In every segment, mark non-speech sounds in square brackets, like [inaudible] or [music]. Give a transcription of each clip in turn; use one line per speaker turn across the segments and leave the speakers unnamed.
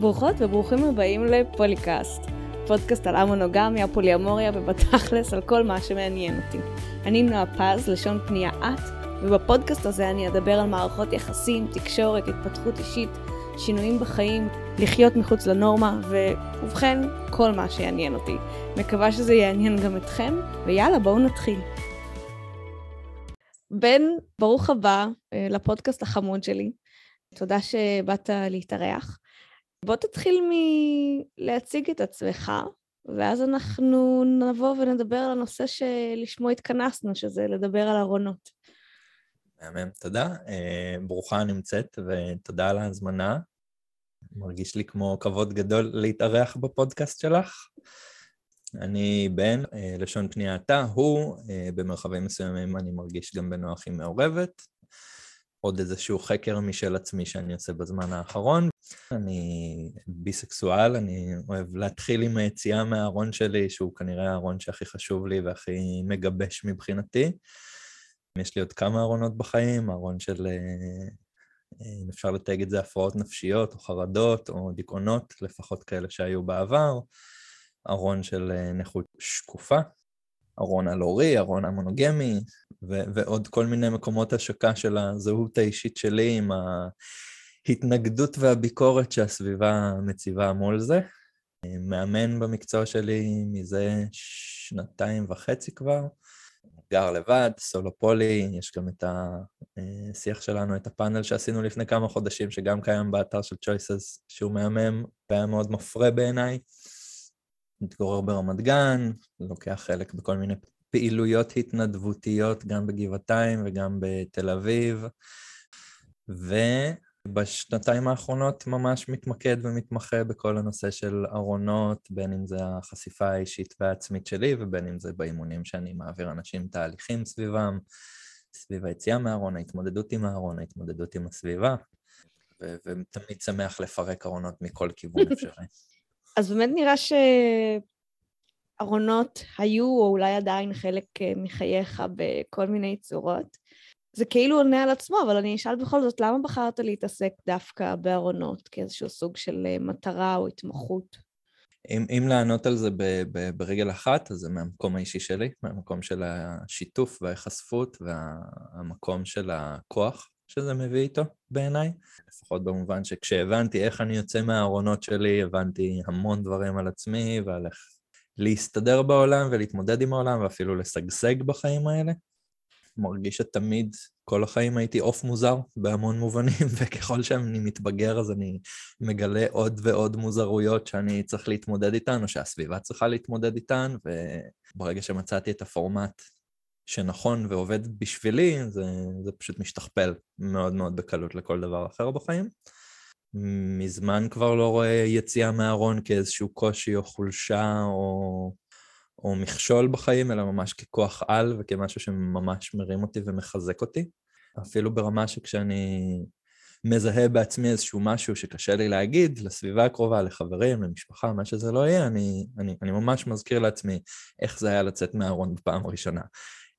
ברוכות וברוכים הבאים לפוליקאסט, פודקאסט על המונוגמיה, פוליאמוריה ובתכלס על כל מה שמעניין אותי. אני נועה פז, לשון פנייה את, ובפודקאסט הזה אני אדבר על מערכות יחסים, תקשורת, התפתחות אישית, שינויים בחיים, לחיות מחוץ לנורמה, ובכן, כל מה שיעניין אותי. מקווה שזה יעניין גם אתכם, ויאללה, בואו נתחיל. בן, ברוך הבא אה, לפודקאסט החמוד שלי. תודה שבאת להתארח. בוא תתחיל מלהציג את עצמך, ואז אנחנו נבוא ונדבר על הנושא שלשמו התכנסנו, שזה לדבר על ארונות.
מהמם, תודה. אה, ברוכה נמצאת, ותודה על ההזמנה. מרגיש לי כמו כבוד גדול להתארח בפודקאסט שלך. אני בן, אה, לשון פנייה אתה, הוא, אה, במרחבים מסוימים אני מרגיש גם בנוח עם מעורבת. עוד איזשהו חקר משל עצמי שאני עושה בזמן האחרון. אני ביסקסואל, אני אוהב להתחיל עם היציאה מהארון שלי, שהוא כנראה הארון שהכי חשוב לי והכי מגבש מבחינתי. יש לי עוד כמה ארונות בחיים, ארון של, אה, אם אפשר לתייג את זה, הפרעות נפשיות או חרדות או דיכאונות, לפחות כאלה שהיו בעבר. ארון של אה, נכות שקופה, ארון הלורי, ארון המונוגמי, ו- ועוד כל מיני מקומות השקה של הזהות האישית שלי עם ההתנגדות והביקורת שהסביבה מציבה מול זה. מאמן במקצוע שלי מזה שנתיים וחצי כבר, גר לבד, סולופולי, יש גם את השיח שלנו, את הפאנל שעשינו לפני כמה חודשים, שגם קיים באתר של choices, שהוא מהמם והיה מאוד מפרה בעיניי. מתגורר ברמת גן, לוקח חלק בכל מיני פעילויות התנדבותיות, גם בגבעתיים וגם בתל אביב, ובשנתיים האחרונות ממש מתמקד ומתמחה בכל הנושא של ארונות, בין אם זה החשיפה האישית והעצמית שלי, ובין אם זה באימונים שאני מעביר אנשים תהליכים סביבם, סביב היציאה מהארון, ההתמודדות עם הארון, ההתמודדות עם הסביבה, ותמיד שמח לפרק ארונות מכל כיוון [laughs] אפשרי.
אז באמת נראה שארונות היו, או אולי עדיין חלק אה, מחייך בכל מיני צורות. זה כאילו עונה על עצמו, אבל אני אשאל בכל זאת, למה בחרת להתעסק דווקא בארונות כאיזשהו סוג של אה, מטרה או התמחות?
אם, אם לענות על זה ב, ב, ברגל אחת, אז זה מהמקום האישי שלי, מהמקום של השיתוף וההיחשפות והמקום של הכוח שזה מביא איתו בעיניי, לפחות במובן שכשהבנתי איך אני יוצא מהארונות שלי, הבנתי המון דברים על עצמי ועל איך להסתדר בעולם ולהתמודד עם העולם ואפילו לשגשג בחיים האלה. מרגיש שתמיד כל החיים הייתי עוף מוזר בהמון מובנים, [laughs] וככל שאני מתבגר אז אני מגלה עוד ועוד מוזרויות שאני צריך להתמודד איתן, או שהסביבה צריכה להתמודד איתן, וברגע שמצאתי את הפורמט שנכון ועובד בשבילי, זה, זה פשוט משתכפל מאוד מאוד בקלות לכל דבר אחר בחיים. מזמן כבר לא רואה יציאה מהארון כאיזשהו קושי או חולשה או, או מכשול בחיים, אלא ממש ככוח על וכמשהו שממש מרים אותי ומחזק אותי. אפילו ברמה שכשאני מזהה בעצמי איזשהו משהו שקשה לי להגיד לסביבה הקרובה, לחברים, למשפחה, מה שזה לא יהיה, אני, אני, אני ממש מזכיר לעצמי איך זה היה לצאת מהארון בפעם הראשונה.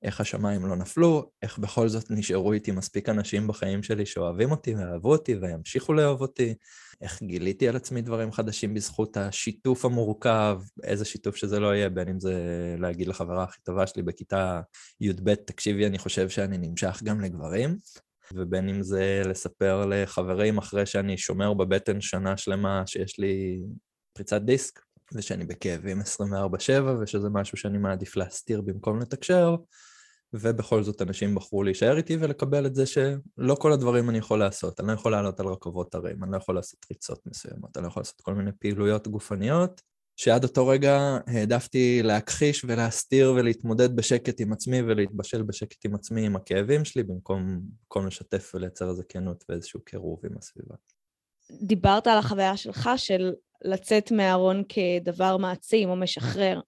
איך השמיים לא נפלו, איך בכל זאת נשארו איתי מספיק אנשים בחיים שלי שאוהבים אותי ואהבו אותי וימשיכו לאהוב אותי, איך גיליתי על עצמי דברים חדשים בזכות השיתוף המורכב, איזה שיתוף שזה לא יהיה, בין אם זה להגיד לחברה הכי טובה שלי בכיתה י"ב, תקשיבי, אני חושב שאני נמשך גם לגברים, ובין אם זה לספר לחברים אחרי שאני שומר בבטן שנה שלמה שיש לי פריצת דיסק, ושאני בכאבים 24-7, ושזה משהו שאני מעדיף להסתיר במקום לתקשר, ובכל זאת אנשים בחרו להישאר איתי ולקבל את זה שלא כל הדברים אני יכול לעשות. אני לא יכול לעלות על רכבות הרים, אני לא יכול לעשות ריצות מסוימות, אני לא יכול לעשות כל מיני פעילויות גופניות, שעד אותו רגע העדפתי להכחיש ולהסתיר ולהתמודד בשקט עם עצמי ולהתבשל בשקט עם עצמי עם הכאבים שלי, במקום במקום לשתף ולייצר איזה כנות ואיזשהו קירוב עם הסביבה.
דיברת על החוויה שלך של לצאת מהארון כדבר מעצים או משחרר.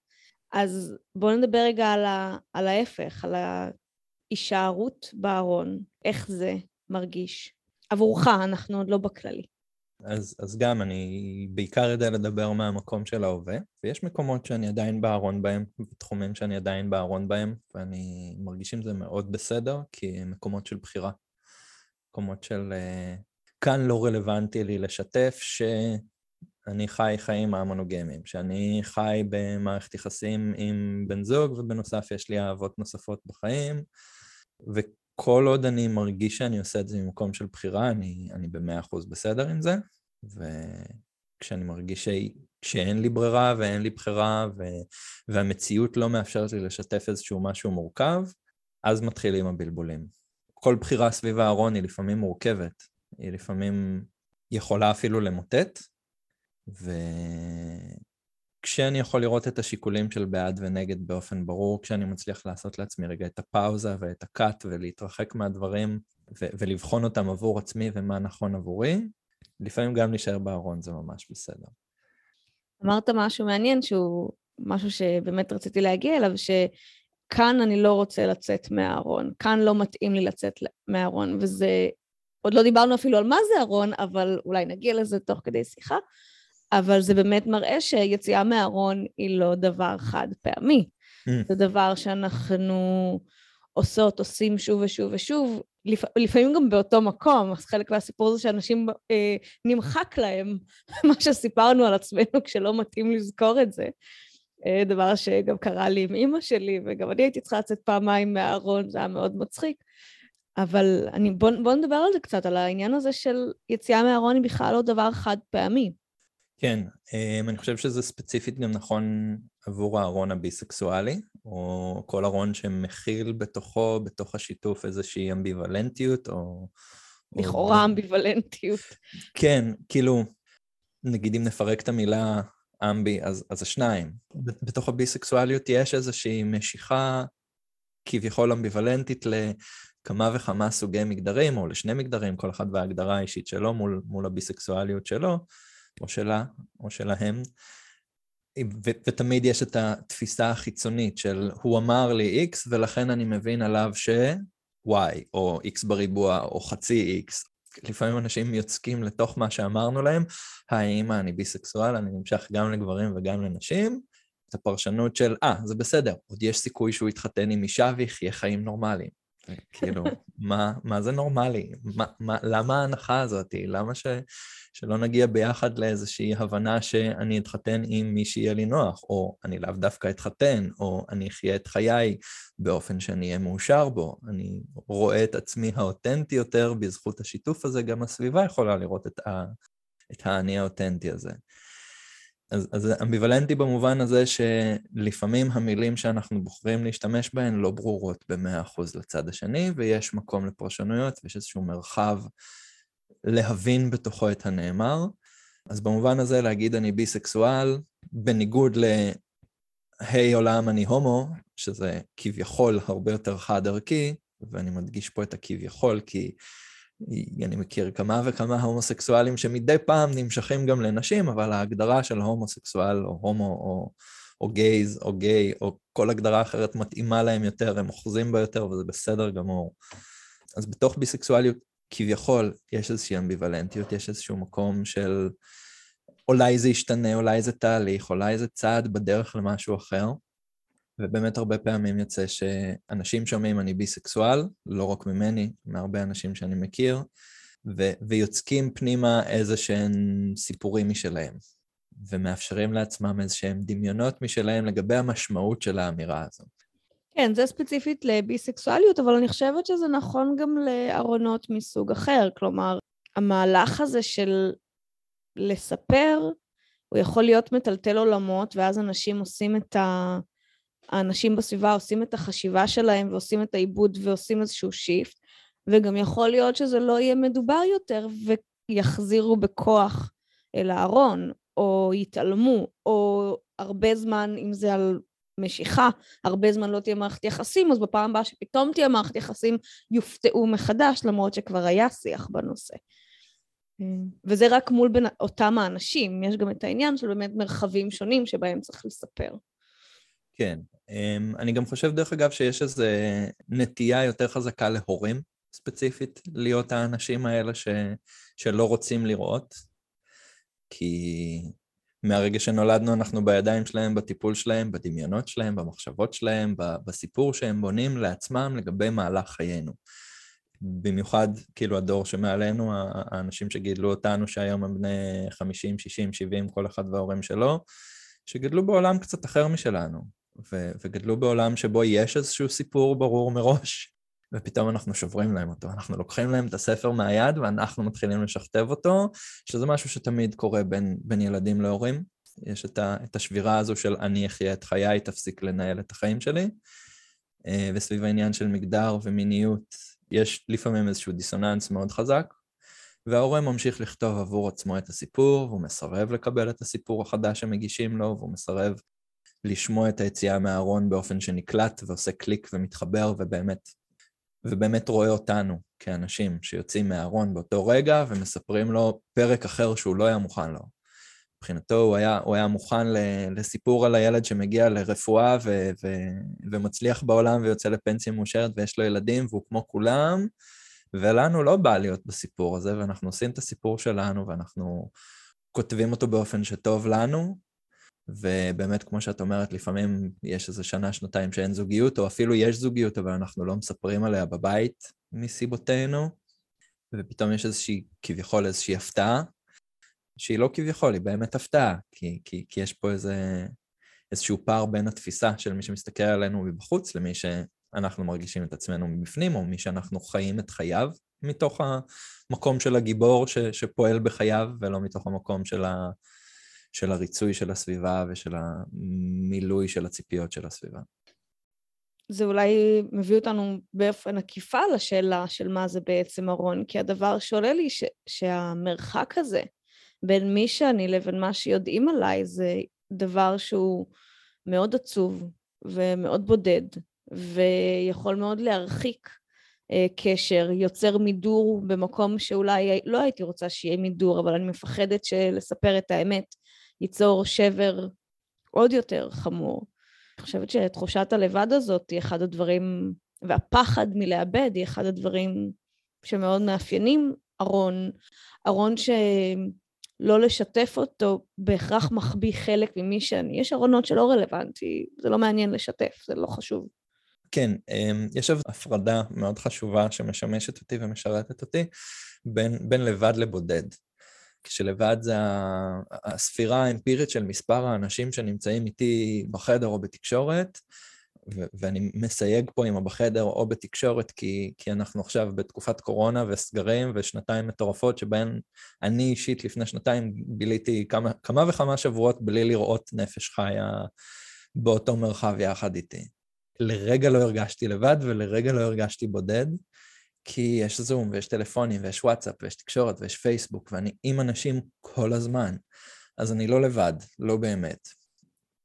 אז בואו נדבר רגע על, ה, על ההפך, על ההישארות בארון, איך זה מרגיש. עבורך, אנחנו עוד לא בכללי.
אז, אז גם, אני בעיקר יודע לדבר מהמקום של ההווה, ויש מקומות שאני עדיין בארון בהם, ותחומים שאני עדיין בארון בהם, ואני מרגיש עם זה מאוד בסדר, כי הם מקומות של בחירה. מקומות של... Uh, כאן לא רלוונטי לי לשתף, ש... אני חי חיים המונוגמיים, שאני חי במערכת יחסים עם בן זוג, ובנוסף יש לי אהבות נוספות בחיים, וכל עוד אני מרגיש שאני עושה את זה ממקום של בחירה, אני, אני במאה אחוז בסדר עם זה, וכשאני מרגיש ש... שאין לי ברירה ואין לי בחירה, ו... והמציאות לא מאפשרת לי לשתף איזשהו משהו מורכב, אז מתחילים הבלבולים. כל בחירה סביב הארון היא לפעמים מורכבת, היא לפעמים יכולה אפילו למוטט, וכשאני יכול לראות את השיקולים של בעד ונגד באופן ברור, כשאני מצליח לעשות לעצמי רגע את הפאוזה ואת הקאט ולהתרחק מהדברים ו- ולבחון אותם עבור עצמי ומה נכון עבורי, לפעמים גם להישאר בארון זה ממש בסדר.
אמרת משהו מעניין שהוא משהו שבאמת רציתי להגיע אליו, שכאן אני לא רוצה לצאת מהארון, כאן לא מתאים לי לצאת מהארון, וזה, עוד לא דיברנו אפילו על מה זה ארון, אבל אולי נגיע לזה תוך כדי שיחה. אבל זה באמת מראה שיציאה מהארון היא לא דבר חד פעמי. Mm. זה דבר שאנחנו עושות, עושים שוב ושוב ושוב, לפ... לפעמים גם באותו מקום, אז חלק מהסיפור זה שאנשים אה, נמחק להם [laughs] מה שסיפרנו על עצמנו כשלא מתאים לזכור את זה. אה, דבר שגם קרה לי עם אימא שלי, וגם אני הייתי צריכה לצאת פעמיים מהארון, זה היה מאוד מצחיק. אבל אני, בוא, בוא נדבר על זה קצת, על העניין הזה של יציאה מהארון היא בכלל לא דבר חד פעמי.
כן, אמ, אני חושב שזה ספציפית גם נכון עבור הארון הביסקסואלי, או כל ארון שמכיל בתוכו, בתוך השיתוף איזושהי אמביוולנטיות, או...
לכאורה או... אמביוולנטיות.
כן, כאילו, נגיד אם נפרק את המילה אמבי, אז, אז השניים. בתוך הביסקסואליות יש איזושהי משיכה כביכול אמביוולנטית לכמה וכמה סוגי מגדרים, או לשני מגדרים, כל אחד וההגדרה האישית שלו מול, מול הביסקסואליות שלו. או שלה, או שלהם, ו- ותמיד יש את התפיסה החיצונית של הוא אמר לי X ולכן אני מבין עליו ש-Y, או X בריבוע, או חצי X. לפעמים אנשים יוצקים לתוך מה שאמרנו להם, היי אמא, אני ביסקסואל, אני נמשך גם לגברים וגם לנשים, את הפרשנות של, אה, ah, זה בסדר, עוד יש סיכוי שהוא יתחתן עם אישה ויחיה חיים נורמליים. כאילו, [laughs] מה, מה זה נורמלי? מה, מה, למה ההנחה הזאת? למה ש, שלא נגיע ביחד לאיזושהי הבנה שאני אתחתן עם מי שיהיה לי נוח, או אני לאו דווקא אתחתן, או אני אחיה את חיי באופן שאני אהיה מאושר בו. אני רואה את עצמי האותנטי יותר בזכות השיתוף הזה, גם הסביבה יכולה לראות את, ה, את האני האותנטי הזה. אז, אז אמביוולנטי במובן הזה שלפעמים המילים שאנחנו בוחרים להשתמש בהן לא ברורות במאה אחוז לצד השני, ויש מקום לפרשנויות ויש איזשהו מרחב להבין בתוכו את הנאמר. אז במובן הזה להגיד אני ביסקסואל, בניגוד ל... היי hey, עולם אני הומו, שזה כביכול הרבה יותר חד ערכי, ואני מדגיש פה את הכביכול כי אני מכיר כמה וכמה הומוסקסואלים שמדי פעם נמשכים גם לנשים, אבל ההגדרה של הומוסקסואל או הומו או, או גייז או גיי או כל הגדרה אחרת מתאימה להם יותר, הם אוחזים בה יותר וזה בסדר גמור. אז בתוך ביסקסואליות כביכול יש איזושהי אמביוולנטיות, יש איזשהו מקום של אולי זה ישתנה, אולי זה תהליך, אולי זה צעד בדרך למשהו אחר. ובאמת הרבה פעמים יוצא שאנשים שומעים אני ביסקסואל, לא רק ממני, מהרבה אנשים שאני מכיר, ו- ויוצקים פנימה איזה שהם סיפורים משלהם, ומאפשרים לעצמם איזה שהם דמיונות משלהם לגבי המשמעות של האמירה הזו.
כן, זה ספציפית לביסקסואליות, אבל אני חושבת שזה נכון גם לארונות מסוג אחר. כלומר, המהלך הזה של לספר, הוא יכול להיות מטלטל עולמות, ואז אנשים עושים את ה... האנשים בסביבה עושים את החשיבה שלהם ועושים את העיבוד ועושים איזשהו שיפט, וגם יכול להיות שזה לא יהיה מדובר יותר ויחזירו בכוח אל הארון, או יתעלמו, או הרבה זמן, אם זה על משיכה, הרבה זמן לא תהיה מערכת יחסים, אז בפעם הבאה שפתאום תהיה מערכת יחסים, יופתעו מחדש, למרות שכבר היה שיח בנושא. וזה רק מול בין אותם האנשים, יש גם את העניין של באמת מרחבים שונים שבהם צריך לספר.
כן, אני גם חושב, דרך אגב, שיש איזו נטייה יותר חזקה להורים ספציפית, להיות האנשים האלה ש... שלא רוצים לראות, כי מהרגע שנולדנו אנחנו בידיים שלהם, בטיפול שלהם, בדמיונות שלהם, במחשבות שלהם, בסיפור שהם בונים לעצמם לגבי מהלך חיינו. במיוחד כאילו הדור שמעלינו, האנשים שגידלו אותנו שהיום הם בני 50, 60, 70, כל אחד וההורים שלו, שגדלו בעולם קצת אחר משלנו, ו- וגדלו בעולם שבו יש איזשהו סיפור ברור מראש, ופתאום אנחנו שוברים להם אותו. אנחנו לוקחים להם את הספר מהיד ואנחנו מתחילים לשכתב אותו, שזה משהו שתמיד קורה בין, בין ילדים להורים. יש את, ה, את השבירה הזו של אני אחיה את חיי, תפסיק לנהל את החיים שלי. אה, וסביב העניין של מגדר ומיניות, יש לפעמים איזשהו דיסוננס מאוד חזק, וההורה ממשיך לכתוב עבור עצמו את הסיפור, והוא מסרב לקבל את הסיפור החדש שמגישים לו, והוא מסרב לשמוע את היציאה מהארון באופן שנקלט ועושה קליק ומתחבר ובאמת, ובאמת רואה אותנו כאנשים שיוצאים מהארון באותו רגע ומספרים לו פרק אחר שהוא לא היה מוכן לו. מבחינתו הוא היה, הוא היה מוכן לסיפור על הילד שמגיע לרפואה ו, ו, ומצליח בעולם ויוצא לפנסיה מאושרת ויש לו ילדים והוא כמו כולם, ולנו לא בא להיות בסיפור הזה, ואנחנו עושים את הסיפור שלנו ואנחנו כותבים אותו באופן שטוב לנו, ובאמת, כמו שאת אומרת, לפעמים יש איזה שנה, שנתיים שאין זוגיות, או אפילו יש זוגיות, אבל אנחנו לא מספרים עליה בבית מסיבותינו, ופתאום יש איזושהי, כביכול איזושהי הפתעה, שהיא לא כביכול, היא באמת הפתעה, כי, כי, כי יש פה איזה, איזשהו פער בין התפיסה של מי שמסתכל עלינו מבחוץ למי שאנחנו מרגישים את עצמנו מבפנים, או מי שאנחנו חיים את חייו מתוך המקום של הגיבור ש, שפועל בחייו, ולא מתוך המקום של, ה, של הריצוי של הסביבה ושל המילוי של הציפיות של הסביבה.
זה אולי מביא אותנו באופן עקיפה לשאלה של מה זה בעצם ארון, כי הדבר שעולה לי ש, שהמרחק הזה בין מי שאני לבין מה שיודעים עליי זה דבר שהוא מאוד עצוב ומאוד בודד, ויכול מאוד להרחיק אה, קשר, יוצר מידור במקום שאולי לא הייתי רוצה שיהיה מידור, אבל אני מפחדת שלספר את האמת ייצור שבר עוד יותר חמור. אני חושבת שתחושת הלבד הזאת היא אחד הדברים, והפחד מלאבד היא אחד הדברים שמאוד מאפיינים ארון, ארון שלא לשתף אותו בהכרח מחביא חלק ממי שאני. יש ארונות שלא רלוונטי, זה לא מעניין לשתף, זה לא חשוב.
כן, אמ, יש הפרדה מאוד חשובה שמשמשת אותי ומשרתת אותי בין, בין לבד לבודד. כשלבד זה הספירה האמפירית של מספר האנשים שנמצאים איתי בחדר או בתקשורת, ו- ואני מסייג פה עם הבחדר או בתקשורת, כי, כי אנחנו עכשיו בתקופת קורונה וסגרים ושנתיים מטורפות, שבהן אני אישית לפני שנתיים ביליתי כמה, כמה וכמה שבועות בלי לראות נפש חיה באותו מרחב יחד איתי. לרגע לא הרגשתי לבד ולרגע לא הרגשתי בודד. כי יש זום ויש טלפונים ויש וואטסאפ ויש תקשורת ויש פייסבוק ואני עם אנשים כל הזמן, אז אני לא לבד, לא באמת.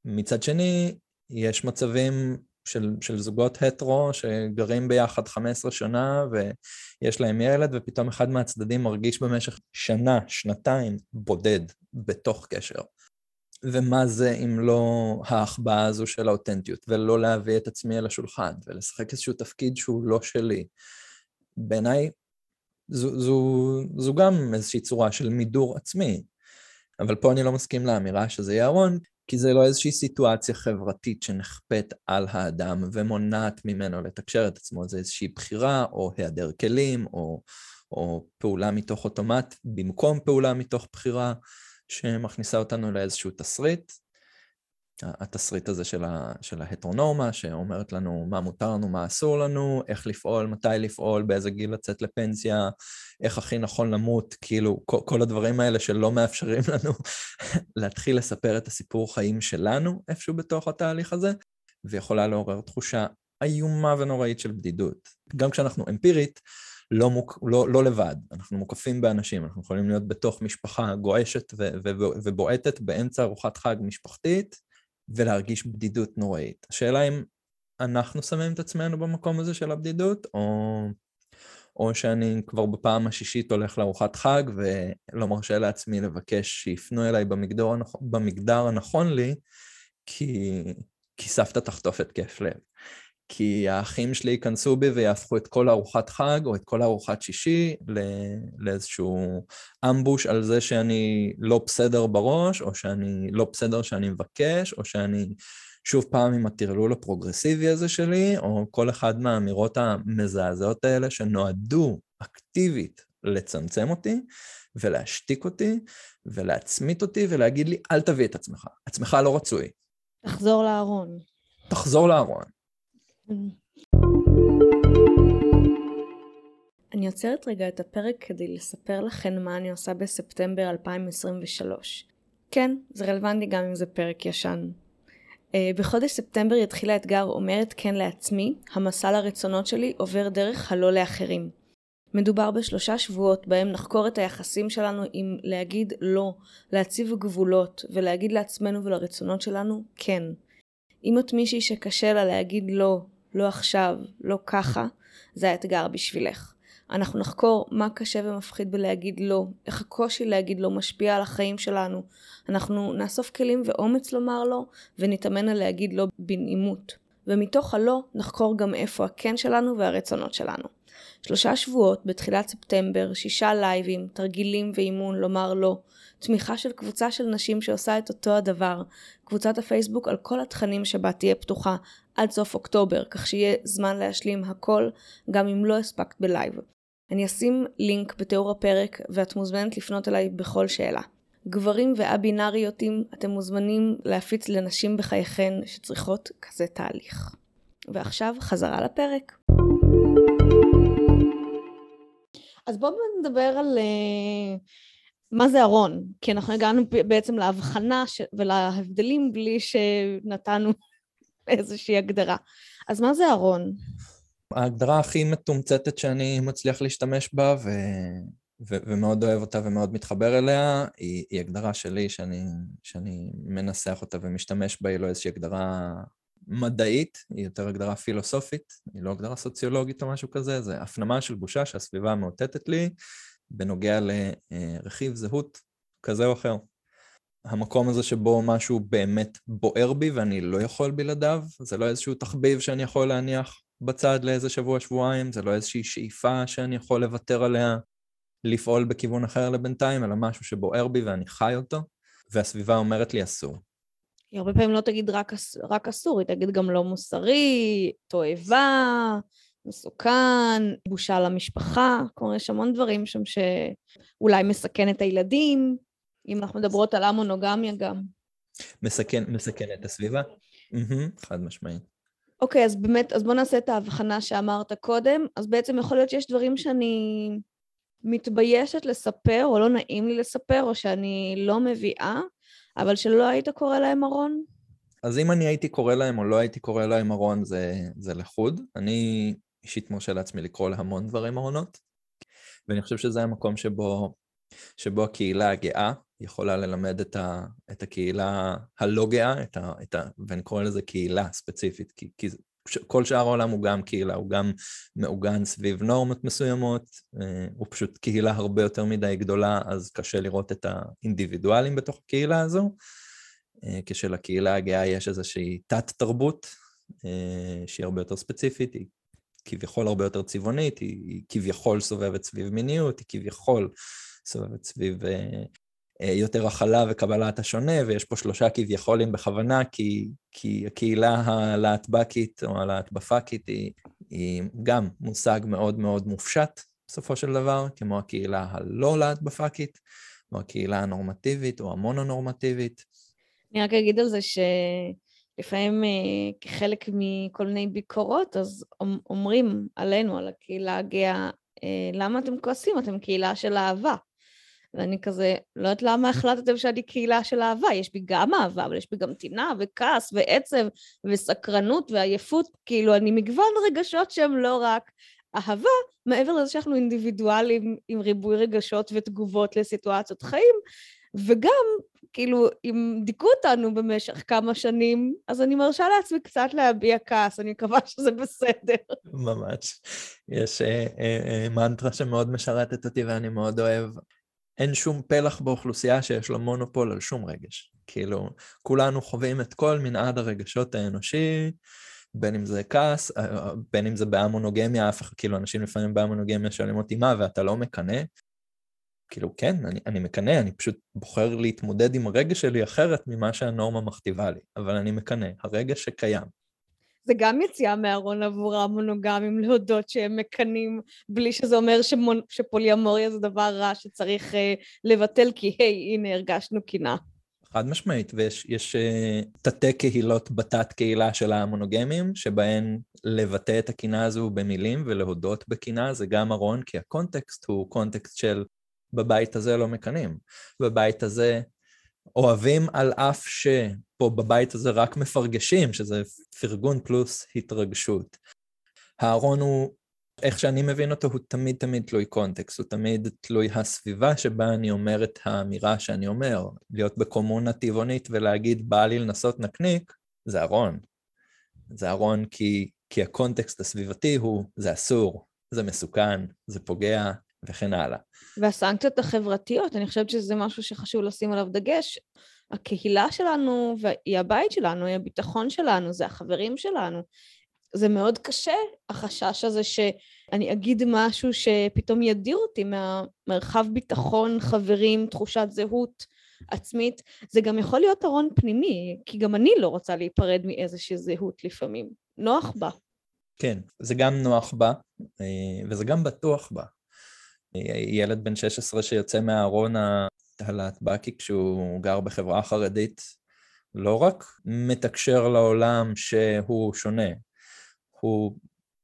מצד שני, יש מצבים של, של זוגות הטרו שגרים ביחד 15 שנה ויש להם ילד ופתאום אחד מהצדדים מרגיש במשך שנה, שנתיים, בודד בתוך קשר. ומה זה אם לא ההחבאה הזו של האותנטיות, ולא להביא את עצמי אל השולחן, ולשחק איזשהו תפקיד שהוא לא שלי, בעיניי זו, זו, זו גם איזושהי צורה של מידור עצמי. אבל פה אני לא מסכים לאמירה שזה ירון, כי זה לא איזושהי סיטואציה חברתית שנכפית על האדם ומונעת ממנו לתקשר את עצמו, זה איזושהי בחירה או היעדר כלים או, או פעולה מתוך אוטומט במקום פעולה מתוך בחירה שמכניסה אותנו לאיזשהו תסריט התסריט הזה של, ה, של ההטרונורמה, שאומרת לנו מה מותר לנו, מה אסור לנו, איך לפעול, מתי לפעול, באיזה גיל לצאת לפנסיה, איך הכי נכון למות, כאילו כל, כל הדברים האלה שלא מאפשרים [laughs] לנו להתחיל לספר את הסיפור חיים שלנו איפשהו בתוך התהליך הזה, ויכולה לעורר תחושה איומה ונוראית של בדידות. גם כשאנחנו אמפירית, לא, מוק, לא, לא לבד, אנחנו מוקפים באנשים, אנחנו יכולים להיות בתוך משפחה גועשת ו- ו- ובועטת באמצע ארוחת חג משפחתית, ולהרגיש בדידות נוראית. השאלה אם אנחנו שמים את עצמנו במקום הזה של הבדידות, או, או שאני כבר בפעם השישית הולך לארוחת חג ולא מרשה לעצמי לבקש שיפנו אליי במגדר, במגדר הנכון לי, כי, כי סבתא תחטוף התקף לב. כי האחים שלי ייכנסו בי ויהפכו את כל ארוחת חג או את כל ארוחת שישי לאיזשהו אמבוש על זה שאני לא בסדר בראש, או שאני לא בסדר שאני מבקש, או שאני שוב פעם עם הטרלול הפרוגרסיבי הזה שלי, או כל אחד מהאמירות המזעזעות האלה שנועדו אקטיבית לצמצם אותי ולהשתיק אותי ולהצמית אותי ולהגיד לי, אל תביא את עצמך, עצמך לא רצוי.
תחזור לארון.
תחזור לארון.
אני עוצרת רגע את הפרק כדי לספר לכם מה אני עושה בספטמבר 2023. כן, זה רלוונטי גם אם זה פרק ישן. Uh, בחודש ספטמבר יתחיל האתגר אומרת כן לעצמי, המסע לרצונות שלי עובר דרך הלא לאחרים. מדובר בשלושה שבועות בהם נחקור את היחסים שלנו עם להגיד לא, להציב גבולות ולהגיד לעצמנו ולרצונות שלנו כן. אם את מישהי שקשה לה להגיד לא, לא עכשיו, לא ככה, זה האתגר בשבילך. אנחנו נחקור מה קשה ומפחיד בלהגיד לא, איך הקושי להגיד לא משפיע על החיים שלנו. אנחנו נאסוף כלים ואומץ לומר לא, ונתאמן על להגיד לא בנעימות. ומתוך הלא נחקור גם איפה הכן שלנו והרצונות שלנו. שלושה שבועות בתחילת ספטמבר, שישה לייבים, תרגילים ואימון לומר לא, תמיכה של קבוצה של נשים שעושה את אותו הדבר, קבוצת הפייסבוק על כל התכנים שבה תהיה פתוחה עד סוף אוקטובר, כך שיהיה זמן להשלים הכל, גם אם לא הספקת בלייב. אני אשים לינק בתיאור הפרק ואת מוזמנת לפנות אליי בכל שאלה. גברים וא-בינאריותים, אתם מוזמנים להפיץ לנשים בחייכן שצריכות כזה תהליך. ועכשיו חזרה לפרק. אז בואו נדבר על uh, מה זה ארון, כי אנחנו הגענו בעצם להבחנה ש... ולהבדלים בלי שנתנו [laughs] איזושהי הגדרה. אז מה זה ארון?
ההגדרה הכי מתומצתת שאני מצליח להשתמש בה, ו... ו- ומאוד אוהב אותה ומאוד מתחבר אליה, היא, היא הגדרה שלי שאני, שאני מנסח אותה ומשתמש בה, היא לא איזושהי הגדרה מדעית, היא יותר הגדרה פילוסופית, היא לא הגדרה סוציולוגית או משהו כזה, זה הפנמה של בושה שהסביבה מאותתת לי בנוגע לרכיב זהות כזה או אחר. המקום הזה שבו משהו באמת בוער בי ואני לא יכול בלעדיו, זה לא איזשהו תחביב שאני יכול להניח בצד לאיזה שבוע-שבועיים, זה לא איזושהי שאיפה שאני יכול לוותר עליה, לפעול בכיוון אחר לבינתיים, אלא משהו שבוער בי ואני חי אותו, והסביבה אומרת לי אסור.
היא הרבה פעמים לא תגיד רק, רק אסור, היא תגיד גם לא מוסרי, תועבה, מסוכן, בושה למשפחה, כלומר יש המון דברים שם שאולי מסכן את הילדים, אם אנחנו מדברות על המונוגמיה גם.
מסכן, מסכן את הסביבה? Mm-hmm, חד משמעית.
אוקיי, אז באמת, אז בוא נעשה את ההבחנה שאמרת קודם. אז בעצם יכול להיות שיש דברים שאני מתביישת לספר, או לא נעים לי לספר, או שאני לא מביאה, אבל שלא היית קורא להם ארון?
אז אם אני הייתי קורא להם או לא הייתי קורא להם ארון, זה, זה לחוד. אני אישית מרשה לעצמי לקרוא להמון דברים ארונות, ואני חושב שזה המקום שבו, שבו הקהילה הגאה יכולה ללמד את, ה, את הקהילה הלא גאה, את ה, את ה, ואני קורא לזה קהילה ספציפית, כי, כי כל שאר העולם הוא גם קהילה, הוא גם מעוגן סביב נורמות מסוימות, אה, הוא פשוט קהילה הרבה יותר מדי גדולה, אז קשה לראות את האינדיבידואלים בתוך הקהילה הזו. אה, כשלקהילה הגאה יש איזושהי תת-תרבות, אה, שהיא הרבה יותר ספציפית, היא כביכול הרבה יותר צבעונית, היא, היא כביכול סובבת סביב מיניות, היא כביכול סובבת סביב אה, יותר הכלה וקבלת השונה, ויש פה שלושה כביכולים בכוונה, כי, כי הקהילה הלהטבקית או הלהטבפקית היא, היא גם מושג מאוד מאוד מופשט בסופו של דבר, כמו הקהילה הלא להטבפקית, או הקהילה הנורמטיבית או המונונורמטיבית.
אני רק אגיד על זה שלפעמים אה, כחלק מכל מיני ביקורות, אז אומרים עלינו, על הקהילה הגאה, אה, למה אתם כועסים? אתם קהילה של אהבה. ואני כזה, לא יודעת למה החלטתם שאני קהילה של אהבה, יש בי גם אהבה, אבל יש בי גם טינה וכעס ועצב וסקרנות ועייפות, כאילו אני מגוון רגשות שהם לא רק אהבה, מעבר לזה שאנחנו אינדיבידואלים עם ריבוי רגשות ותגובות לסיטואציות חיים, וגם, כאילו, אם דיכאו אותנו במשך כמה שנים, אז אני מרשה לעצמי קצת להביע כעס, אני מקווה שזה בסדר.
ממש. יש אה, אה, אה, מנטרה שמאוד משרתת אותי ואני מאוד אוהב. אין שום פלח באוכלוסייה שיש לו מונופול על שום רגש. כאילו, כולנו חווים את כל מנעד הרגשות האנושי, בין אם זה כעס, בין אם זה בהמונוגמיה, אף אחד, כאילו, אנשים לפעמים בהמונוגמיה שואלים אותי מה, ואתה לא מקנא. כאילו, כן, אני, אני מקנא, אני פשוט בוחר להתמודד עם הרגש שלי אחרת ממה שהנורמה מכתיבה לי, אבל אני מקנא, הרגש שקיים.
זה גם יציאה מהארון עבור המונוגמים להודות שהם מקנאים, בלי שזה אומר שמונ... שפוליאמוריה זה דבר רע שצריך uh, לבטל, כי היי, hey, הנה הרגשנו קנאה.
חד משמעית, ויש יש, uh, תתי קהילות בתת קהילה של המונוגמים, שבהן לבטא את הקנאה הזו במילים ולהודות בקנאה זה גם ארון, כי הקונטקסט הוא קונטקסט של בבית הזה לא מקנאים. בבית הזה אוהבים על אף שפה בבית הזה רק מפרגשים, שזה פרגון פלוס התרגשות. הארון הוא, איך שאני מבין אותו, הוא תמיד תמיד תלוי קונטקסט, הוא תמיד תלוי הסביבה שבה אני אומר את האמירה שאני אומר. להיות בקומונה טבעונית ולהגיד בא לי לנסות נקניק, זה ארון. זה ארון כי, כי הקונטקסט הסביבתי הוא, זה אסור, זה מסוכן, זה פוגע, וכן הלאה.
והסנקציות החברתיות, אני חושבת שזה משהו שחשוב לשים עליו דגש. הקהילה שלנו היא הבית שלנו, היא הביטחון שלנו, זה החברים שלנו. זה מאוד קשה, החשש הזה שאני אגיד משהו שפתאום ידיר אותי מהמרחב ביטחון, חברים, תחושת זהות עצמית. זה גם יכול להיות ארון פנימי, כי גם אני לא רוצה להיפרד מאיזושהי זהות לפעמים. נוח בה.
כן, זה גם נוח בה, אה, וזה גם בטוח בה. ילד בן 16 שיוצא מהארון הלהטב"קי כשהוא גר בחברה חרדית, לא רק מתקשר לעולם שהוא שונה, הוא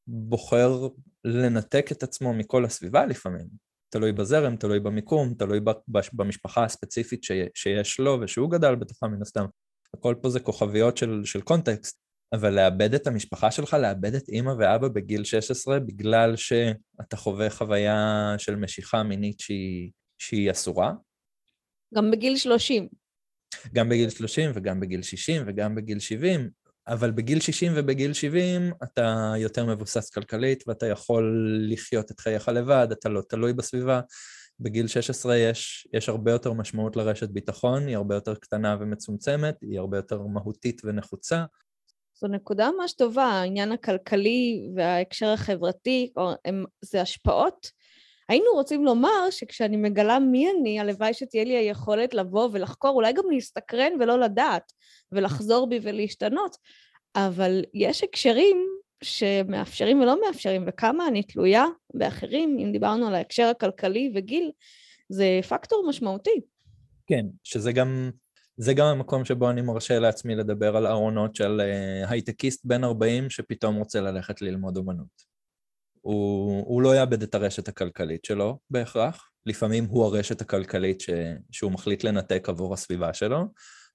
בוחר לנתק את עצמו מכל הסביבה לפעמים. תלוי בזרם, תלוי במיקום, תלוי במשפחה הספציפית שיש לו ושהוא גדל בתוכה מן הסתם. הכל פה זה כוכביות של, של קונטקסט. אבל לאבד את המשפחה שלך, לאבד את אימא ואבא בגיל 16 בגלל שאתה חווה חוויה של משיכה מינית שהיא, שהיא אסורה.
גם בגיל 30.
גם בגיל 30 וגם בגיל 60 וגם בגיל 70, אבל בגיל 60 ובגיל 70 אתה יותר מבוסס כלכלית ואתה יכול לחיות את חייך לבד, אתה לא תלוי בסביבה. בגיל 16 יש, יש הרבה יותר משמעות לרשת ביטחון, היא הרבה יותר קטנה ומצומצמת, היא הרבה יותר מהותית ונחוצה,
זו נקודה ממש טובה, העניין הכלכלי וההקשר החברתי, או הם, זה השפעות. היינו רוצים לומר שכשאני מגלה מי אני, הלוואי שתהיה לי היכולת לבוא ולחקור, אולי גם להסתקרן ולא לדעת, ולחזור בי ולהשתנות, אבל יש הקשרים שמאפשרים ולא מאפשרים, וכמה אני תלויה באחרים, אם דיברנו על ההקשר הכלכלי וגיל, זה פקטור משמעותי.
כן, שזה גם זה גם המקום שבו אני מרשה לעצמי לדבר על ארונות של uh, הייטקיסט בן 40 שפתאום רוצה ללכת ללמוד אומנות. הוא, הוא לא יאבד את הרשת הכלכלית שלו בהכרח, לפעמים הוא הרשת הכלכלית ש, שהוא מחליט לנתק עבור הסביבה שלו,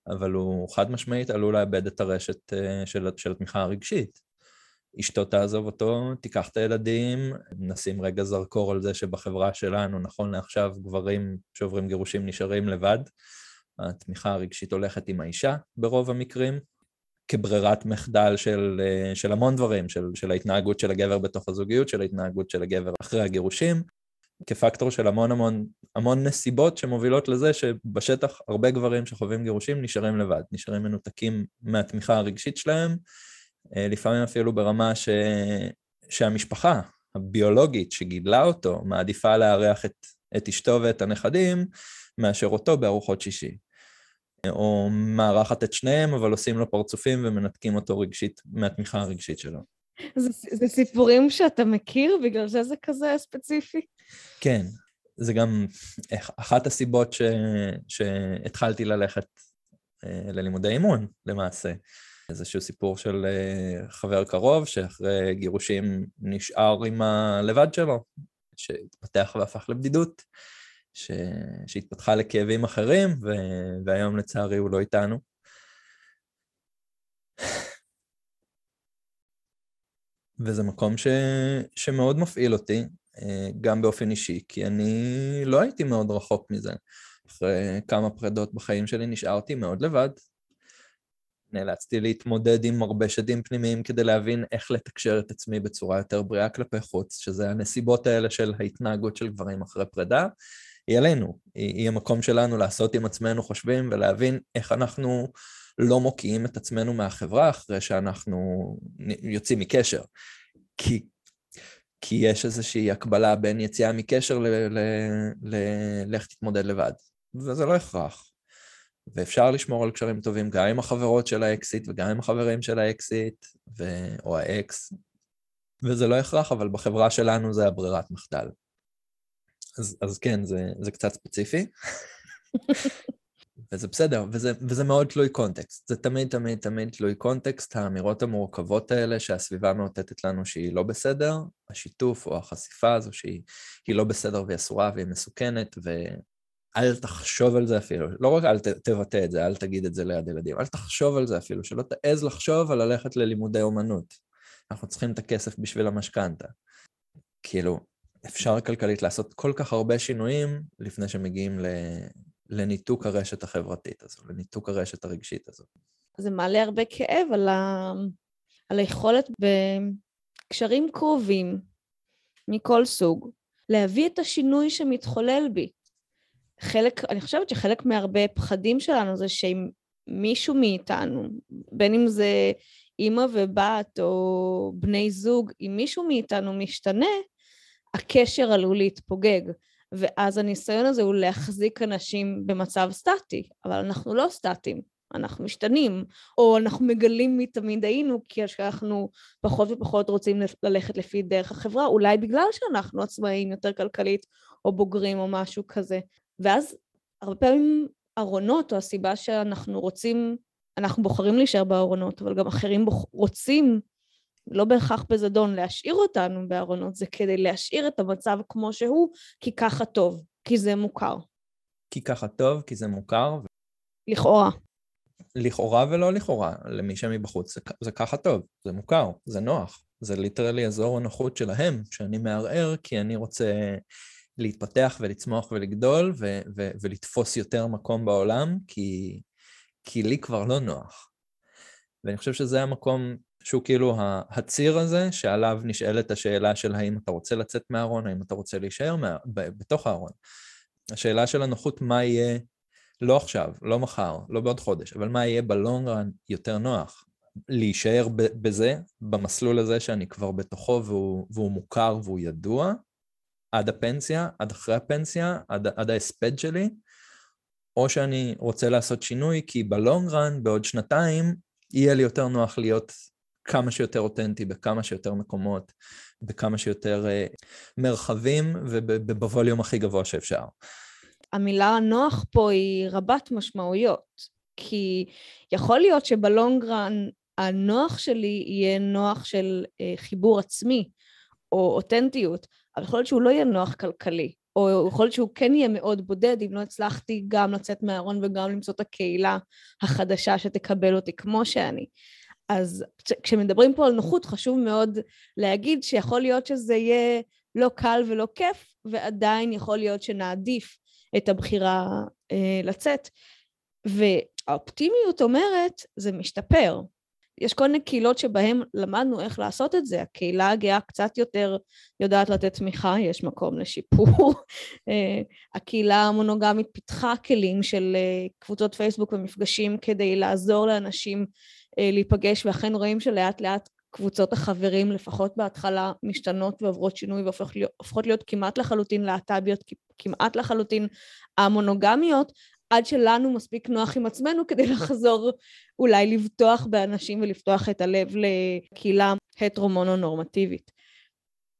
אבל הוא חד משמעית עלול לאבד את הרשת uh, של, של התמיכה הרגשית. אשתו תעזוב אותו, תיקח את הילדים, נשים רגע זרקור על זה שבחברה שלנו, נכון לעכשיו, גברים שעוברים גירושים נשארים לבד. התמיכה הרגשית הולכת עם האישה ברוב המקרים, כברירת מחדל של, אה, של המון דברים, של, של ההתנהגות של הגבר בתוך הזוגיות, של ההתנהגות של הגבר אחרי הגירושים, כפקטור של המון המון המון נסיבות שמובילות לזה שבשטח הרבה גברים שחווים גירושים נשארים לבד, נשארים מנותקים מהתמיכה הרגשית שלהם, אה, לפעמים אפילו ברמה ש... שהמשפחה הביולוגית שגידלה אותו מעדיפה לארח את, את אשתו ואת הנכדים מאשר אותו בארוחות שישי. או מארחת את שניהם, אבל עושים לו פרצופים ומנתקים אותו רגשית, מהתמיכה הרגשית שלו.
זה, זה סיפורים שאתה מכיר? בגלל זה זה כזה ספציפי?
כן, זה גם אחת הסיבות ש, שהתחלתי ללכת אה, ללימודי אימון, למעשה. איזשהו סיפור של אה, חבר קרוב, שאחרי גירושים נשאר עם הלבד שלו, שהתפתח והפך לבדידות. ש... שהתפתחה לכאבים אחרים, ו... והיום לצערי הוא לא איתנו. וזה מקום ש... שמאוד מפעיל אותי, אה, גם באופן אישי, כי אני לא הייתי מאוד רחוק מזה. אחרי כמה פרדות בחיים שלי נשארתי מאוד לבד. נאלצתי להתמודד עם הרבה שדים פנימיים כדי להבין איך לתקשר את עצמי בצורה יותר בריאה כלפי חוץ, שזה הנסיבות האלה של ההתנהגות של גברים אחרי פרידה, היא עלינו, היא, היא המקום שלנו לעשות עם עצמנו חושבים ולהבין איך אנחנו לא מוקיעים את עצמנו מהחברה אחרי שאנחנו יוצאים מקשר. כי כי יש איזושהי הקבלה בין יציאה מקשר ללך תתמודד לבד, וזה לא הכרח. ואפשר לשמור על קשרים טובים גם עם החברות של האקסית וגם עם החברים של האקסית, ו... או האקס, וזה לא הכרח, אבל בחברה שלנו זה הברירת מחדל. אז, אז כן, זה, זה קצת ספציפי. [laughs] וזה בסדר, וזה, וזה מאוד תלוי קונטקסט. זה תמיד, תמיד, תמיד תלוי קונטקסט. האמירות המורכבות האלה שהסביבה מאותתת לנו שהיא לא בסדר, השיתוף או החשיפה הזו שהיא לא בסדר והיא אסורה והיא מסוכנת, ואל תחשוב על זה אפילו. לא רק אל ת, תבטא את זה, אל תגיד את זה ליד ילדים, אל תחשוב על זה אפילו, שלא תעז לחשוב על ללכת ללימודי אומנות. אנחנו צריכים את הכסף בשביל המשכנתה. כאילו, אפשר כלכלית לעשות כל כך הרבה שינויים לפני שמגיעים ל... לניתוק הרשת החברתית הזו, לניתוק הרשת הרגשית הזו.
זה מעלה הרבה כאב על, ה... על היכולת בקשרים קרובים מכל סוג, להביא את השינוי שמתחולל בי. חלק, אני חושבת שחלק מהרבה פחדים שלנו זה שאם מישהו מאיתנו, בין אם זה אימא ובת או בני זוג, אם מישהו מאיתנו משתנה, הקשר עלול להתפוגג. ואז הניסיון הזה הוא להחזיק אנשים במצב סטטי, אבל אנחנו לא סטטיים, אנחנו משתנים, או אנחנו מגלים מי תמיד היינו, כי אנחנו פחות ופחות רוצים ללכת לפי דרך החברה, אולי בגלל שאנחנו עצמאים יותר כלכלית, או בוגרים או משהו כזה. ואז הרבה פעמים ארונות, או הסיבה שאנחנו רוצים, אנחנו בוחרים להישאר בארונות, אבל גם אחרים בוח, רוצים לא בהכרח בזדון להשאיר אותנו בארונות, זה כדי להשאיר את המצב כמו שהוא, כי ככה טוב, כי זה מוכר.
כי ככה טוב, כי זה מוכר.
לכאורה.
לכאורה ולא לכאורה, למי שמבחוץ זה, זה ככה טוב, זה מוכר, זה נוח. זה ליטרלי אזור הנוחות שלהם, שאני מערער כי אני רוצה להתפתח ולצמוח ולגדול ו- ו- ולתפוס יותר מקום בעולם, כי, כי לי כבר לא נוח. ואני חושב שזה המקום שהוא כאילו הציר הזה, שעליו נשאלת השאלה של האם אתה רוצה לצאת מהארון, האם אתה רוצה להישאר מה... בתוך הארון. השאלה של הנוחות, מה יהיה, לא עכשיו, לא מחר, לא בעוד חודש, אבל מה יהיה בלונגרן יותר נוח. להישאר בזה, במסלול הזה שאני כבר בתוכו והוא, והוא מוכר והוא ידוע, עד הפנסיה, עד אחרי הפנסיה, עד, עד ההספד שלי, או שאני רוצה לעשות שינוי, כי בלונגרן, בעוד שנתיים, יהיה לי יותר נוח להיות כמה שיותר אותנטי בכמה שיותר מקומות, בכמה שיותר uh, מרחבים ובווליום הכי גבוה שאפשר.
המילה נוח פה היא רבת משמעויות, כי יכול להיות שבלונגרן הנוח שלי יהיה נוח של uh, חיבור עצמי או אותנטיות, אבל יכול להיות שהוא לא יהיה נוח כלכלי, או יכול להיות שהוא כן יהיה מאוד בודד אם לא הצלחתי גם לצאת מהארון וגם למצוא את הקהילה החדשה שתקבל אותי כמו שאני. אז כשמדברים פה על נוחות חשוב מאוד להגיד שיכול להיות שזה יהיה לא קל ולא כיף ועדיין יכול להיות שנעדיף את הבחירה אה, לצאת והאופטימיות אומרת זה משתפר יש כל מיני קהילות שבהן למדנו איך לעשות את זה. הקהילה הגאה קצת יותר יודעת לתת תמיכה, יש מקום לשיפור. אה, הקהילה המונוגמית פיתחה כלים של אה, קבוצות פייסבוק ומפגשים כדי לעזור לאנשים להיפגש, ואכן רואים שלאט לאט קבוצות החברים, לפחות בהתחלה, משתנות ועוברות שינוי והופכות להיות, להיות כמעט לחלוטין להט"ביות, כמעט לחלוטין המונוגמיות, עד שלנו מספיק נוח עם עצמנו כדי [laughs] לחזור אולי לבטוח באנשים ולפתוח את הלב לקהילה הטרו-מונו-נורמטיבית.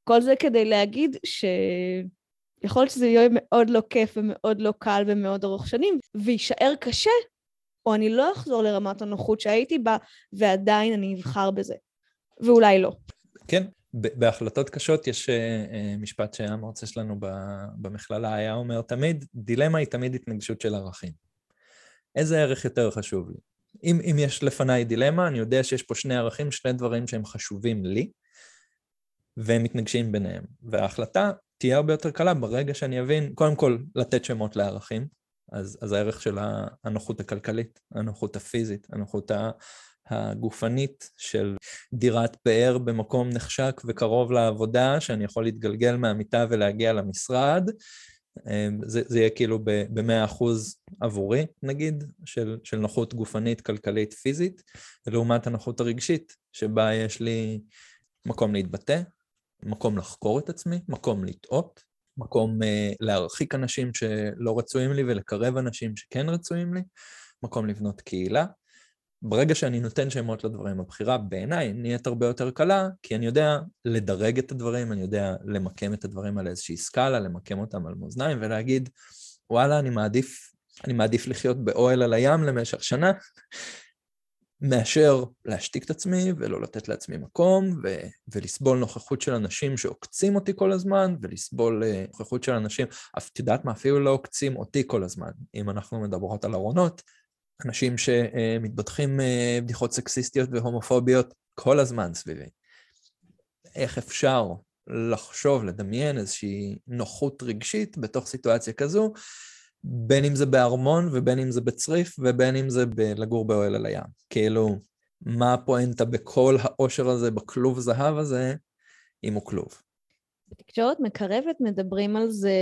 כל זה כדי להגיד שיכול להיות שזה יהיה מאוד לא כיף ומאוד לא קל ומאוד ארוך שנים, ויישאר קשה, או אני לא אחזור לרמת הנוחות שהייתי בה, ועדיין אני אבחר בזה. ואולי לא.
כן, בהחלטות קשות יש אה, אה, משפט שהמרצה שלנו במכללה היה אומר תמיד, דילמה היא תמיד התנגשות של ערכים. איזה ערך יותר חשוב לי? אם, אם יש לפניי דילמה, אני יודע שיש פה שני ערכים, שני דברים שהם חשובים לי, והם מתנגשים ביניהם. וההחלטה תהיה הרבה יותר קלה ברגע שאני אבין, קודם כל, לתת שמות לערכים, אז, אז הערך של הנוחות הכלכלית, הנוחות הפיזית, הנוחות הגופנית של דירת פאר במקום נחשק וקרוב לעבודה, שאני יכול להתגלגל מהמיטה ולהגיע למשרד. אמ, זה, זה יהיה כאילו ב-100% אחוז עבורי, נגיד, של, של נוחות גופנית, כלכלית, פיזית, לעומת הנוחות הרגשית, שבה יש לי מקום להתבטא, מקום לחקור את עצמי, מקום לטעות, מקום אה, להרחיק אנשים שלא רצויים לי ולקרב אנשים שכן רצויים לי, מקום לבנות קהילה. ברגע שאני נותן שמות לדברים, הבחירה בעיניי נהיית הרבה יותר קלה, כי אני יודע לדרג את הדברים, אני יודע למקם את הדברים על איזושהי סקאלה, למקם אותם על מאזניים ולהגיד, וואלה, אני מעדיף, אני מעדיף לחיות באוהל על הים למשך שנה, מאשר להשתיק את עצמי ולא לתת לעצמי מקום, ו- ולסבול נוכחות של אנשים שעוקצים אותי כל הזמן, ולסבול uh, נוכחות של אנשים, את יודעת מה, אפילו לא עוקצים אותי כל הזמן, אם אנחנו מדברות על ארונות, אנשים שמתבדחים uh, בדיחות סקסיסטיות והומופוביות כל הזמן סביבי. איך אפשר לחשוב, לדמיין איזושהי נוחות רגשית בתוך סיטואציה כזו, בין אם זה בארמון ובין אם זה בצריף ובין אם זה לגור באוהל על הים. כאילו, מה הפואנטה בכל העושר הזה, בכלוב זהב הזה, אם הוא כלוב?
בתקשורת מקרבת מדברים על זה,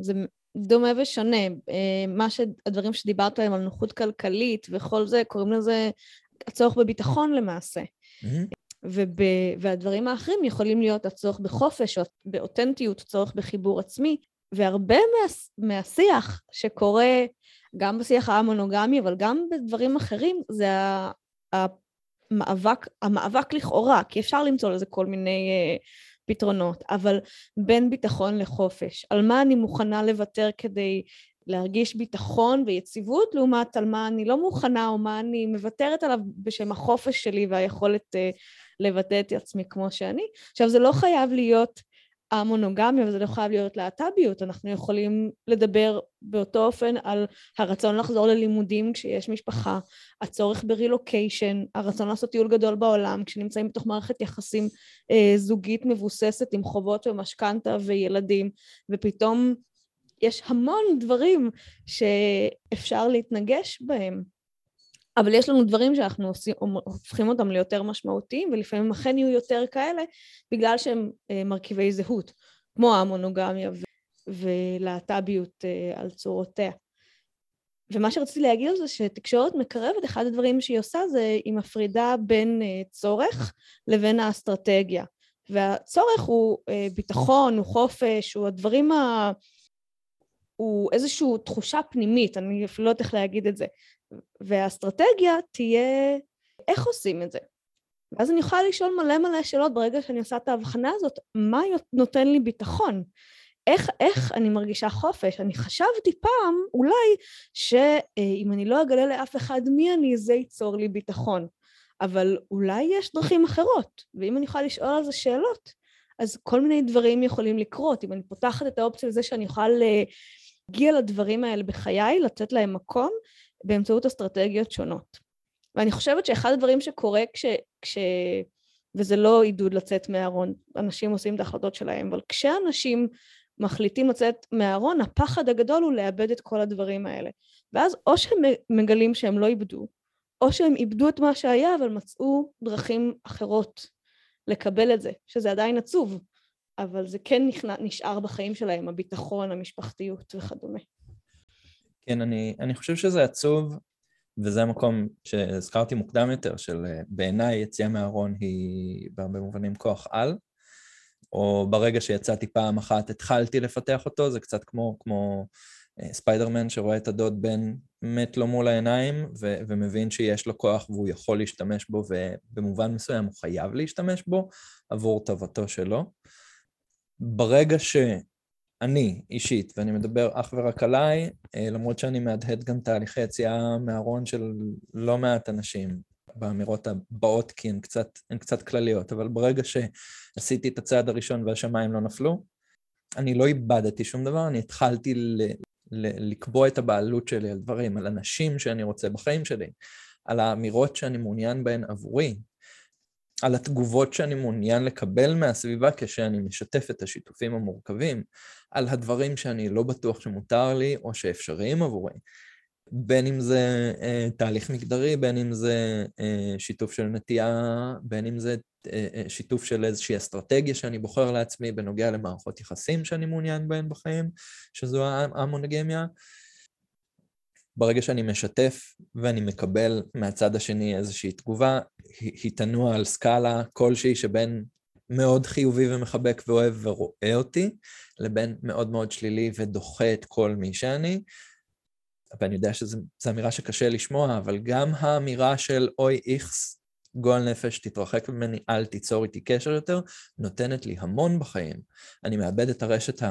זה דומה ושונה. אה, מה ש... הדברים שדיברת עליהם על נוחות כלכלית וכל זה, קוראים לזה הצורך בביטחון למעשה. Mm-hmm. וב... והדברים האחרים יכולים להיות הצורך בחופש או באותנטיות, צורך בחיבור עצמי. והרבה מה, מהשיח שקורה גם בשיח המונוגמי, אבל גם בדברים אחרים, זה המאבק, המאבק לכאורה, כי אפשר למצוא לזה כל מיני uh, פתרונות, אבל בין ביטחון לחופש, על מה אני מוכנה לוותר כדי להרגיש ביטחון ויציבות, לעומת על מה אני לא מוכנה או מה אני מוותרת עליו בשם החופש שלי והיכולת uh, לבטא את עצמי כמו שאני. עכשיו, זה לא חייב להיות המונוגמיה, וזה לא חייב להיות להט"ביות, אנחנו יכולים לדבר באותו אופן על הרצון לחזור ללימודים כשיש משפחה, הצורך ברילוקיישן, הרצון לעשות טיול גדול בעולם, כשנמצאים בתוך מערכת יחסים אה, זוגית מבוססת עם חובות ומשכנתה וילדים, ופתאום יש המון דברים שאפשר להתנגש בהם. אבל יש לנו דברים שאנחנו עושים, הופכים אותם ליותר משמעותיים, ולפעמים אכן יהיו יותר כאלה, בגלל שהם אה, מרכיבי זהות, כמו המונוגמיה ולהט"ביות אה, על צורותיה. ומה שרציתי להגיד על זה שתקשורת מקרבת, אחד הדברים שהיא עושה זה היא מפרידה בין אה, צורך לבין האסטרטגיה. והצורך הוא ביטחון, הוא חופש, הוא הדברים ה... הוא איזושהי תחושה פנימית, אני אפילו לא יודעת איך להגיד את זה. והאסטרטגיה תהיה איך עושים את זה. ואז אני יכולה לשאול מלא מלא שאלות ברגע שאני עושה את ההבחנה הזאת, מה נותן לי ביטחון? איך, איך אני מרגישה חופש? אני חשבתי פעם, אולי, שאם אני לא אגלה לאף אחד מי אני, זה ייצור לי ביטחון. אבל אולי יש דרכים אחרות, ואם אני יכולה לשאול על זה שאלות, אז כל מיני דברים יכולים לקרות. אם אני פותחת את האופציה לזה שאני יכולה להגיע לדברים האלה בחיי, לתת להם מקום, באמצעות אסטרטגיות שונות. ואני חושבת שאחד הדברים שקורה כש... כש... וזה לא עידוד לצאת מהארון, אנשים עושים את ההחלטות שלהם, אבל כשאנשים מחליטים לצאת מהארון, הפחד הגדול הוא לאבד את כל הדברים האלה. ואז או שהם מגלים שהם לא איבדו, או שהם איבדו את מה שהיה, אבל מצאו דרכים אחרות לקבל את זה, שזה עדיין עצוב, אבל זה כן נשאר בחיים שלהם, הביטחון, המשפחתיות וכדומה.
כן, אני, אני חושב שזה עצוב, וזה המקום שהזכרתי מוקדם יותר, של אה, בעיניי יציאה מהארון היא בהרבה מובנים כוח על, או ברגע שיצאתי פעם אחת התחלתי לפתח אותו, זה קצת כמו, כמו אה, ספיידרמן שרואה את הדוד בן מת לו מול העיניים ו- ומבין שיש לו כוח והוא יכול להשתמש בו ובמובן מסוים הוא חייב להשתמש בו עבור טובתו שלו. ברגע ש... אני אישית, ואני מדבר אך ורק עליי, אה, למרות שאני מהדהד גם תהליכי יציאה מהארון של לא מעט אנשים באמירות הבאות, כי הן קצת, הן קצת כלליות, אבל ברגע שעשיתי את הצעד הראשון והשמיים לא נפלו, אני לא איבדתי שום דבר, אני התחלתי ל, ל, לקבוע את הבעלות שלי על דברים, על אנשים שאני רוצה בחיים שלי, על האמירות שאני מעוניין בהן עבורי, על התגובות שאני מעוניין לקבל מהסביבה כשאני משתף את השיתופים המורכבים, על הדברים שאני לא בטוח שמותר לי או שאפשריים עבורי. בין אם זה אה, תהליך מגדרי, בין אם זה אה, שיתוף של נטייה, בין אם זה אה, אה, שיתוף של איזושהי אסטרטגיה שאני בוחר לעצמי בנוגע למערכות יחסים שאני מעוניין בהן בחיים, שזו המונוגמיה. ברגע שאני משתף ואני מקבל מהצד השני איזושהי תגובה, היא תנוע על סקאלה כלשהי שבין מאוד חיובי ומחבק ואוהב ורואה אותי, לבין מאוד מאוד שלילי ודוחה את כל מי שאני. ואני יודע שזו אמירה שקשה לשמוע, אבל גם האמירה של אוי איכס, גועל נפש, תתרחק ממני, אל תיצור איתי קשר יותר, נותנת לי המון בחיים. אני מאבד את הרשת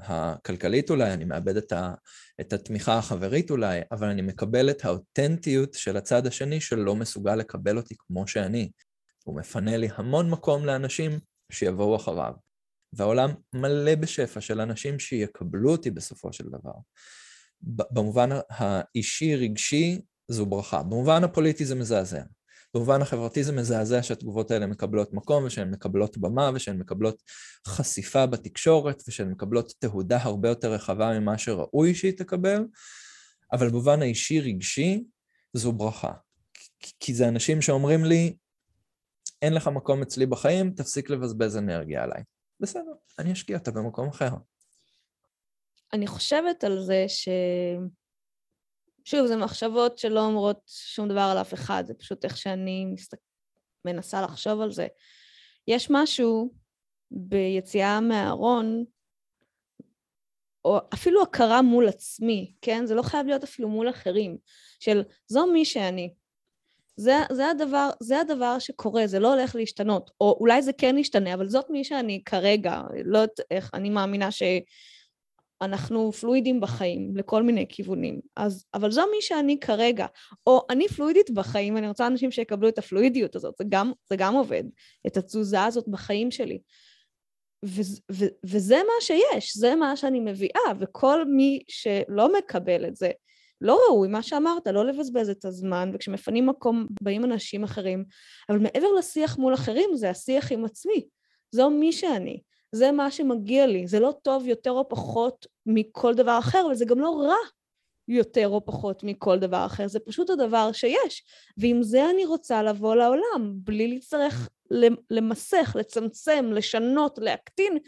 הכלכלית אולי, אני מאבד את, ה, את התמיכה החברית אולי, אבל אני מקבל את האותנטיות של הצד השני שלא מסוגל לקבל אותי כמו שאני. הוא מפנה לי המון מקום לאנשים שיבואו אחריו. והעולם מלא בשפע של אנשים שיקבלו אותי בסופו של דבר. במובן האישי-רגשי זו ברכה. במובן הפוליטי זה מזעזע. במובן החברתי זה מזעזע שהתגובות האלה מקבלות מקום ושהן מקבלות במה ושהן מקבלות חשיפה בתקשורת ושהן מקבלות תהודה הרבה יותר רחבה ממה שראוי שהיא תקבל, אבל במובן האישי-רגשי זו ברכה. כי זה אנשים שאומרים לי, אין לך מקום אצלי בחיים, תפסיק לבזבז אנרגיה עליי. בסדר, אני אשקיע אותה במקום אחר.
אני חושבת על זה ש... שוב, זה מחשבות שלא אומרות שום דבר על אף אחד, זה פשוט איך שאני מסת... מנסה לחשוב על זה. יש משהו ביציאה מהארון, או אפילו הכרה מול עצמי, כן? זה לא חייב להיות אפילו מול אחרים, של זו מי שאני. זה, זה, הדבר, זה הדבר שקורה, זה לא הולך להשתנות. או אולי זה כן ישתנה, אבל זאת מי שאני כרגע. לא יודעת איך, אני מאמינה שאנחנו פלואידים בחיים לכל מיני כיוונים. אז, אבל זו מי שאני כרגע. או אני פלואידית בחיים, אני רוצה אנשים שיקבלו את הפלואידיות הזאת, זה גם, זה גם עובד. את התזוזה הזאת בחיים שלי. ו- ו- וזה מה שיש, זה מה שאני מביאה, וכל מי שלא מקבל את זה, לא ראוי, מה שאמרת, לא לבזבז את הזמן, וכשמפנים מקום באים אנשים אחרים, אבל מעבר לשיח מול אחרים זה השיח עם עצמי. זו מי שאני, זה מה שמגיע לי, זה לא טוב יותר או פחות מכל דבר אחר, אבל זה גם לא רע יותר או פחות מכל דבר אחר, זה פשוט הדבר שיש. ועם זה אני רוצה לבוא לעולם, בלי להצטרך למסך, לצמצם, לשנות, להקטין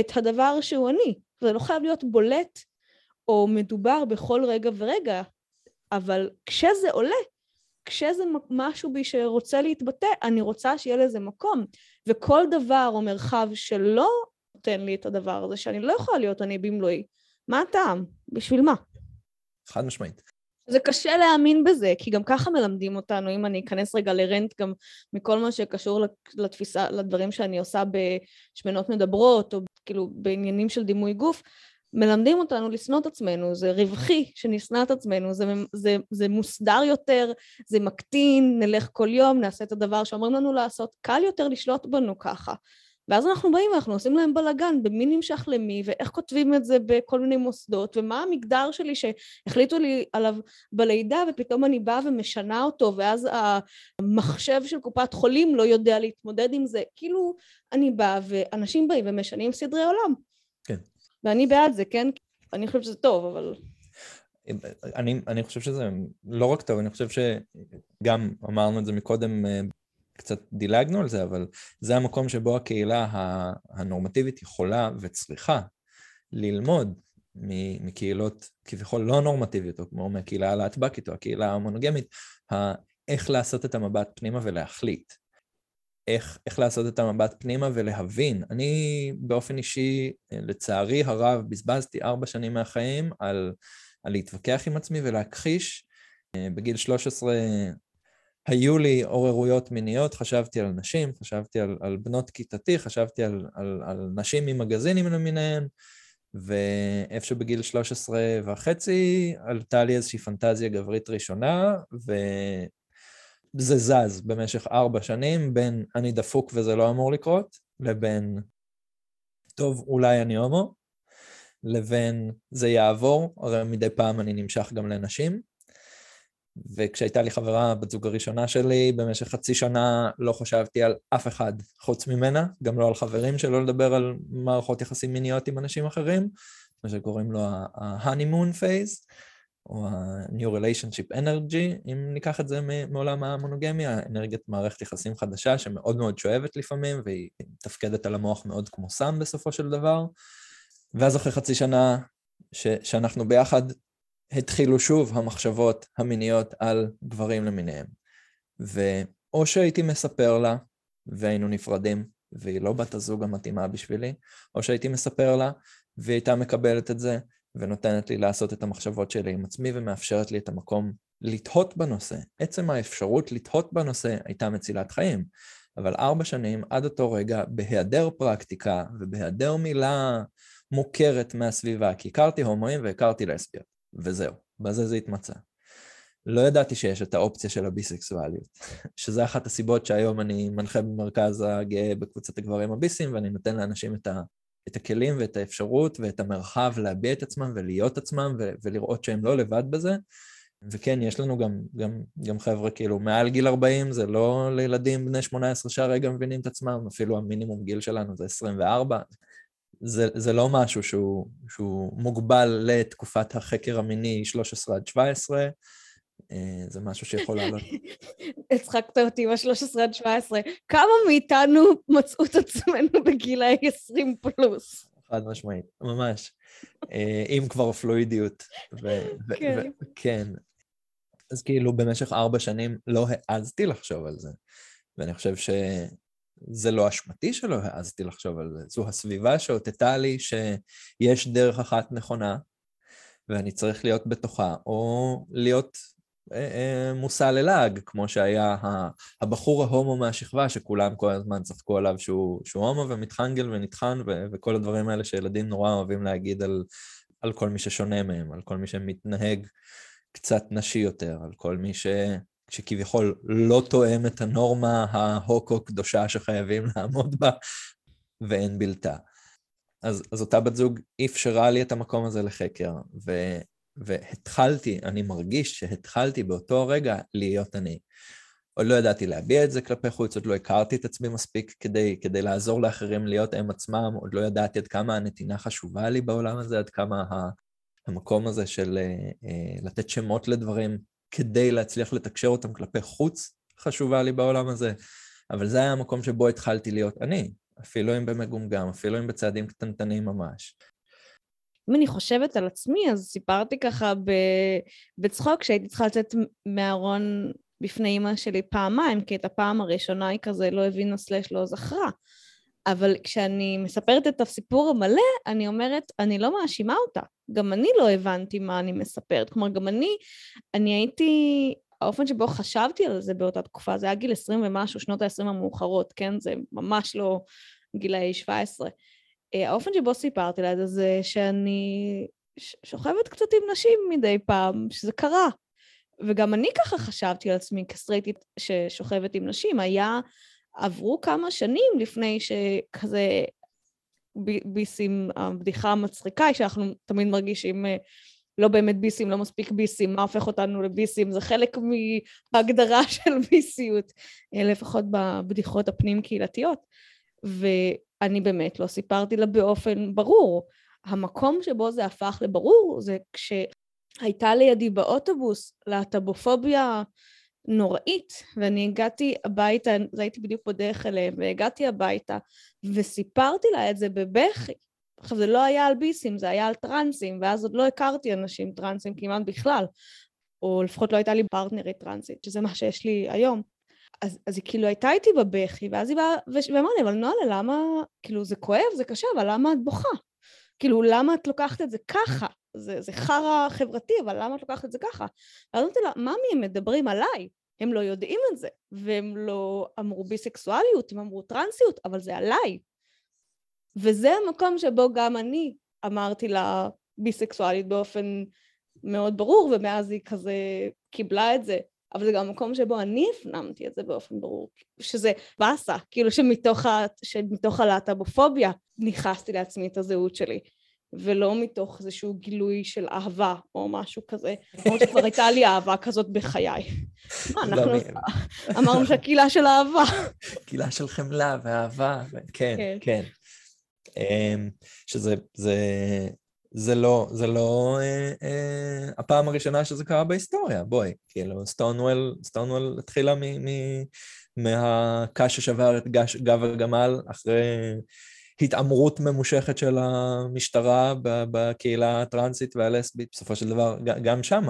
את הדבר שהוא אני. זה לא חייב להיות בולט או מדובר בכל רגע ורגע, אבל כשזה עולה, כשזה משהו בי שרוצה להתבטא, אני רוצה שיהיה לזה מקום. וכל דבר או מרחב שלא נותן לי את הדבר הזה, שאני לא יכולה להיות אני במלואי, מה הטעם? בשביל מה?
חד משמעית.
זה קשה להאמין בזה, כי גם ככה מלמדים אותנו, אם אני אכנס רגע לרנט גם מכל מה שקשור לתפיסה, לדברים שאני עושה בשמנות מדברות, או כאילו בעניינים של דימוי גוף, מלמדים אותנו לשנוא את עצמנו, זה רווחי שנשנא את עצמנו, זה, זה, זה מוסדר יותר, זה מקטין, נלך כל יום, נעשה את הדבר שאומרים לנו לעשות, קל יותר לשלוט בנו ככה. ואז אנחנו באים ואנחנו עושים להם בלאגן במי נמשך למי ואיך כותבים את זה בכל מיני מוסדות ומה המגדר שלי שהחליטו לי עליו בלידה ופתאום אני באה ומשנה אותו ואז המחשב של קופת חולים לא יודע להתמודד עם זה. כאילו אני באה ואנשים באים ומשנים סדרי עולם.
כן.
ואני בעד זה, כן? אני חושבת שזה טוב, אבל...
אני, אני חושב שזה לא רק טוב, אני חושב שגם אמרנו את זה מקודם, אה, קצת דילגנו על זה, אבל זה המקום שבו הקהילה הנורמטיבית יכולה וצריכה ללמוד מקהילות כביכול לא נורמטיביות, או כמו מהקהילה הלהטבקית או הקהילה המונוגמית, איך לעשות את המבט פנימה ולהחליט. איך, איך לעשות את המבט פנימה ולהבין. אני באופן אישי, לצערי הרב, בזבזתי ארבע שנים מהחיים על, על להתווכח עם עצמי ולהכחיש. בגיל 13 היו לי עוררויות מיניות, חשבתי על נשים, חשבתי על, על בנות כיתתי, חשבתי על, על, על נשים ממגזינים למיניהן, ואיפשהו בגיל 13 וחצי עלתה לי איזושהי פנטזיה גברית ראשונה, ו... זה זז במשך ארבע שנים בין אני דפוק וזה לא אמור לקרות, לבין טוב, אולי אני הומו, לבין זה יעבור, הרי מדי פעם אני נמשך גם לנשים. וכשהייתה לי חברה, בת זוג הראשונה שלי, במשך חצי שנה לא חשבתי על אף אחד חוץ ממנה, גם לא על חברים, שלא לדבר על מערכות יחסים מיניות עם אנשים אחרים, מה שקוראים לו ה-honeymoon phase. או ה-New Relationship Energy, אם ניקח את זה מעולם המונוגמיה, אנרגיית מערכת יחסים חדשה שמאוד מאוד שואבת לפעמים, והיא מתפקדת על המוח מאוד כמו סם בסופו של דבר. ואז אחרי חצי שנה ש- שאנחנו ביחד, התחילו שוב המחשבות המיניות על גברים למיניהם. ואו שהייתי מספר לה והיינו נפרדים, והיא לא בת הזוג המתאימה בשבילי, או שהייתי מספר לה, והיא הייתה מקבלת את זה, ונותנת לי לעשות את המחשבות שלי עם עצמי, ומאפשרת לי את המקום לתהות בנושא. עצם האפשרות לתהות בנושא הייתה מצילת חיים. אבל ארבע שנים עד אותו רגע, בהיעדר פרקטיקה ובהיעדר מילה מוכרת מהסביבה, כי הכרתי הומואים והכרתי לסביות, וזהו, בזה זה התמצא. לא ידעתי שיש את האופציה של הביסקסואליות, [laughs] שזה אחת הסיבות שהיום אני מנחה במרכז הגאה בקבוצת הגברים הביסים, ואני נותן לאנשים את, ה, את הכלים ואת האפשרות ואת המרחב להביע את עצמם ולהיות עצמם ו, ולראות שהם לא לבד בזה. וכן, יש לנו גם, גם, גם חבר'ה כאילו מעל גיל 40, זה לא לילדים בני 18 שהרגע מבינים את עצמם, אפילו המינימום גיל שלנו זה 24. זה, זה לא משהו שהוא, שהוא מוגבל לתקופת החקר המיני 13 עד 17, אה, זה משהו שיכול לעלות. [laughs]
הצחקת אותי ב-13 עד 17. כמה מאיתנו מצאו את עצמנו בגילאי 20 פלוס?
חד משמעית, ממש. אה, אם כבר פלואידיות. כן. כן. אז כאילו במשך ארבע שנים לא העזתי לחשוב על זה. ואני חושב שזה לא אשמתי שלא העזתי לחשוב על זה. זו הסביבה שהותתה לי שיש דרך אחת נכונה, ואני צריך להיות בתוכה, או להיות אה, אה, מושא ללעג, כמו שהיה הבחור ההומו מהשכבה, שכולם כל הזמן צחקו עליו שהוא, שהוא הומו ומתחנגל ונטחן, ו, וכל הדברים האלה שילדים נורא אוהבים להגיד על, על כל מי ששונה מהם, על כל מי שמתנהג קצת נשי יותר, על כל מי ש... שכביכול לא תואם את הנורמה ההוקו-קדושה שחייבים לעמוד בה, ואין בלתה. אז, אז אותה בת זוג אפשרה לי את המקום הזה לחקר, ו, והתחלתי, אני מרגיש שהתחלתי באותו רגע להיות אני. עוד לא ידעתי להביע את זה כלפי חוץ, עוד לא הכרתי את עצמי מספיק כדי, כדי לעזור לאחרים להיות הם עצמם, עוד לא ידעתי עד כמה הנתינה חשובה לי בעולם הזה, עד כמה המקום הזה של אה, אה, לתת שמות לדברים כדי להצליח לתקשר אותם כלפי חוץ חשובה לי בעולם הזה, אבל זה היה המקום שבו התחלתי להיות אני, אפילו אם במגומגם, אפילו אם בצעדים קטנטנים ממש.
אם אני חושבת על עצמי, אז סיפרתי ככה בצחוק שהייתי צריכה לצאת מהארון בפני אימא שלי פעמיים, כי את הפעם הראשונה היא כזה לא הבינה סלש לא זכרה. אבל כשאני מספרת את הסיפור המלא, אני אומרת, אני לא מאשימה אותה. גם אני לא הבנתי מה אני מספרת. כלומר, גם אני, אני הייתי, האופן שבו חשבתי על זה באותה תקופה, זה היה גיל 20 ומשהו, שנות ה-20 המאוחרות, כן? זה ממש לא גילאי 17. אה, האופן שבו סיפרתי לה את זה, זה שאני שוכבת קצת עם נשים מדי פעם, שזה קרה. וגם אני ככה חשבתי על עצמי כסטרייטית ששוכבת עם נשים. היה, עברו כמה שנים לפני שכזה ביסים, הבדיחה המצחיקה היא שאנחנו תמיד מרגישים אה, לא באמת ביסים, לא מספיק ביסים, מה הופך אותנו לביסים, זה חלק מההגדרה [laughs] של ביסיות, אה, לפחות בבדיחות הפנים-קהילתיות. ואני באמת לא סיפרתי לה באופן ברור. המקום שבו זה הפך לברור זה כשהייתה לידי באוטובוס להט"בופוביה נוראית, ואני הגעתי הביתה, זה הייתי בדיוק בדרך אליהם, והגעתי הביתה וסיפרתי לה את זה בבכי. עכשיו זה לא היה על ביסים, זה היה על טרנסים, ואז עוד לא הכרתי אנשים טרנסים כמעט בכלל, או לפחות לא הייתה לי פרטנרית טרנסית, שזה מה שיש לי היום. אז, אז היא כאילו הייתה איתי בבכי, ואז היא באה, ואמרה לי, אבל נועה, למה, כאילו זה כואב, זה קשה, אבל למה את בוכה? כאילו, למה את לוקחת את זה ככה? זה, זה חרא חברתי, אבל למה את לוקחת את זה ככה? ואז אמרתי לה, ממי, הם מדברים עליי, הם לא יודעים את זה, והם לא אמרו ביסקסואליות, הם אמרו טרנסיות, אבל זה עליי. וזה המקום שבו גם אני אמרתי לה ביסקסואלית באופן מאוד ברור, ומאז היא כזה קיבלה את זה. אבל זה גם המקום שבו אני הפנמתי את זה באופן ברור, שזה באסה, כאילו שמתוך. שמתוך הלהט"בופוביה ניכסתי לעצמי את הזהות שלי. ולא מתוך איזשהו גילוי של אהבה או משהו כזה, כמו שכבר הייתה לי אהבה כזאת בחיי. [laughs] מה, אנחנו [laughs] אמרנו שהקהילה של אהבה. [laughs]
קהילה של חמלה ואהבה, כן, כן. כן. אמ, שזה, זה, זה לא, זה לא אה, אה, הפעם הראשונה שזה קרה בהיסטוריה, בואי, כאילו, סטונוול, סטונוול התחילה מ, מ, מהקש ששבר את גש, גב הגמל אחרי התעמרות ממושכת של המשטרה בקהילה הטרנסית והלסבית. בסופו של דבר, גם שם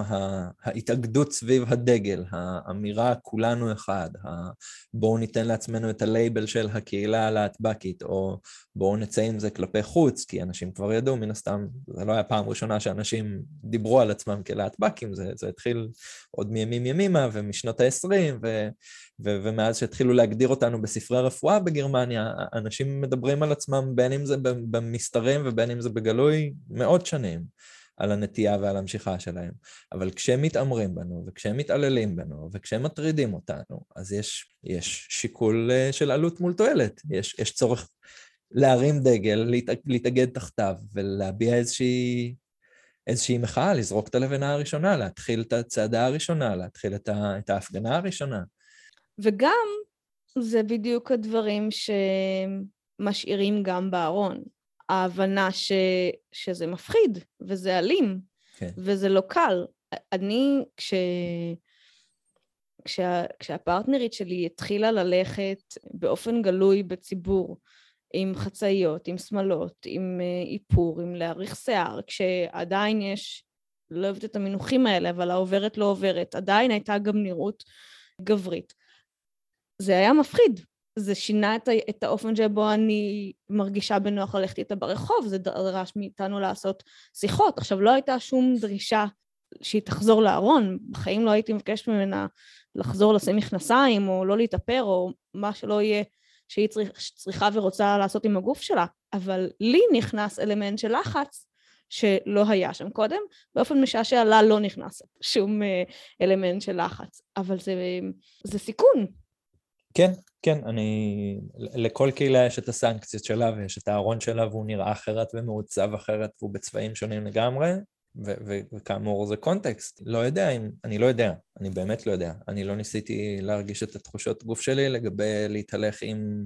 ההתאגדות סביב הדגל, האמירה כולנו אחד, בואו ניתן לעצמנו את הלייבל של הקהילה הלהטבקית, או בואו נצא עם זה כלפי חוץ, כי אנשים כבר ידעו, מן הסתם, זה לא היה פעם ראשונה שאנשים דיברו על עצמם כלהטבקים, זה, זה התחיל עוד מימים ימימה ומשנות ה-20, ו, ומאז שהתחילו להגדיר אותנו בספרי רפואה בגרמניה, אנשים מדברים על עצמם, בין אם זה במסתרים ובין אם זה בגלוי, מאות שנים. על הנטייה ועל המשיכה שלהם. אבל כשהם מתעמרים בנו, וכשהם מתעללים בנו, וכשהם מטרידים אותנו, אז יש, יש שיקול אה, של עלות מול תועלת. יש, יש צורך להרים דגל, להת, להתאגד תחתיו ולהביע איזושהי, איזושהי מחאה, לזרוק את הלבנה הראשונה, להתחיל את הצעדה הראשונה, להתחיל את, ה, את ההפגנה הראשונה.
וגם זה בדיוק הדברים שמשאירים גם בארון. ההבנה ש, שזה מפחיד, וזה אלים, כן. וזה לא קל. אני, כש, כשה, כשהפרטנרית שלי התחילה ללכת באופן גלוי בציבור, עם חצאיות, עם שמלות, עם אה, איפור, עם להאריך שיער, כשעדיין יש, לא אוהבת את המינוחים האלה, אבל העוברת לא עוברת, עדיין הייתה גם נראות גברית. זה היה מפחיד, זה שינה את, את האופן שבו אני מרגישה בנוח ללכת איתה ברחוב, זה דרש מאיתנו לעשות שיחות. עכשיו, לא הייתה שום דרישה שהיא תחזור לארון, בחיים לא הייתי מבקשת ממנה לחזור לשים מכנסיים, או לא להתאפר, או מה שלא יהיה שהיא צריכ, צריכה ורוצה לעשות עם הגוף שלה, אבל לי נכנס אלמנט של לחץ שלא היה שם קודם, באופן משעשע לה לא נכנס שום אה, אלמנט של לחץ, אבל זה, זה סיכון.
כן, כן, אני... לכל קהילה יש את הסנקציות שלה ויש את הארון שלה והוא נראה אחרת ומעוצב אחרת והוא בצבעים שונים לגמרי, ו- וכאמור זה קונטקסט, לא יודע אם, אני לא יודע, אני באמת לא יודע, אני לא ניסיתי להרגיש את התחושות גוף שלי לגבי להתהלך עם,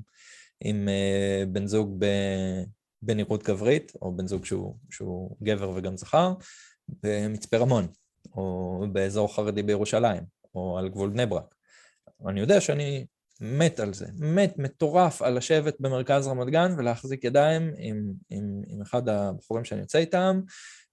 עם uh, בן זוג ב- בנראות גברית, או בן זוג שהוא, שהוא גבר וגם זכר, במצפה רמון, או באזור חרדי בירושלים, או על גבול בני ברק. אני יודע שאני מת על זה, מת, מטורף על לשבת במרכז רמת גן ולהחזיק ידיים עם, עם, עם אחד הבחורים שאני יוצא איתם,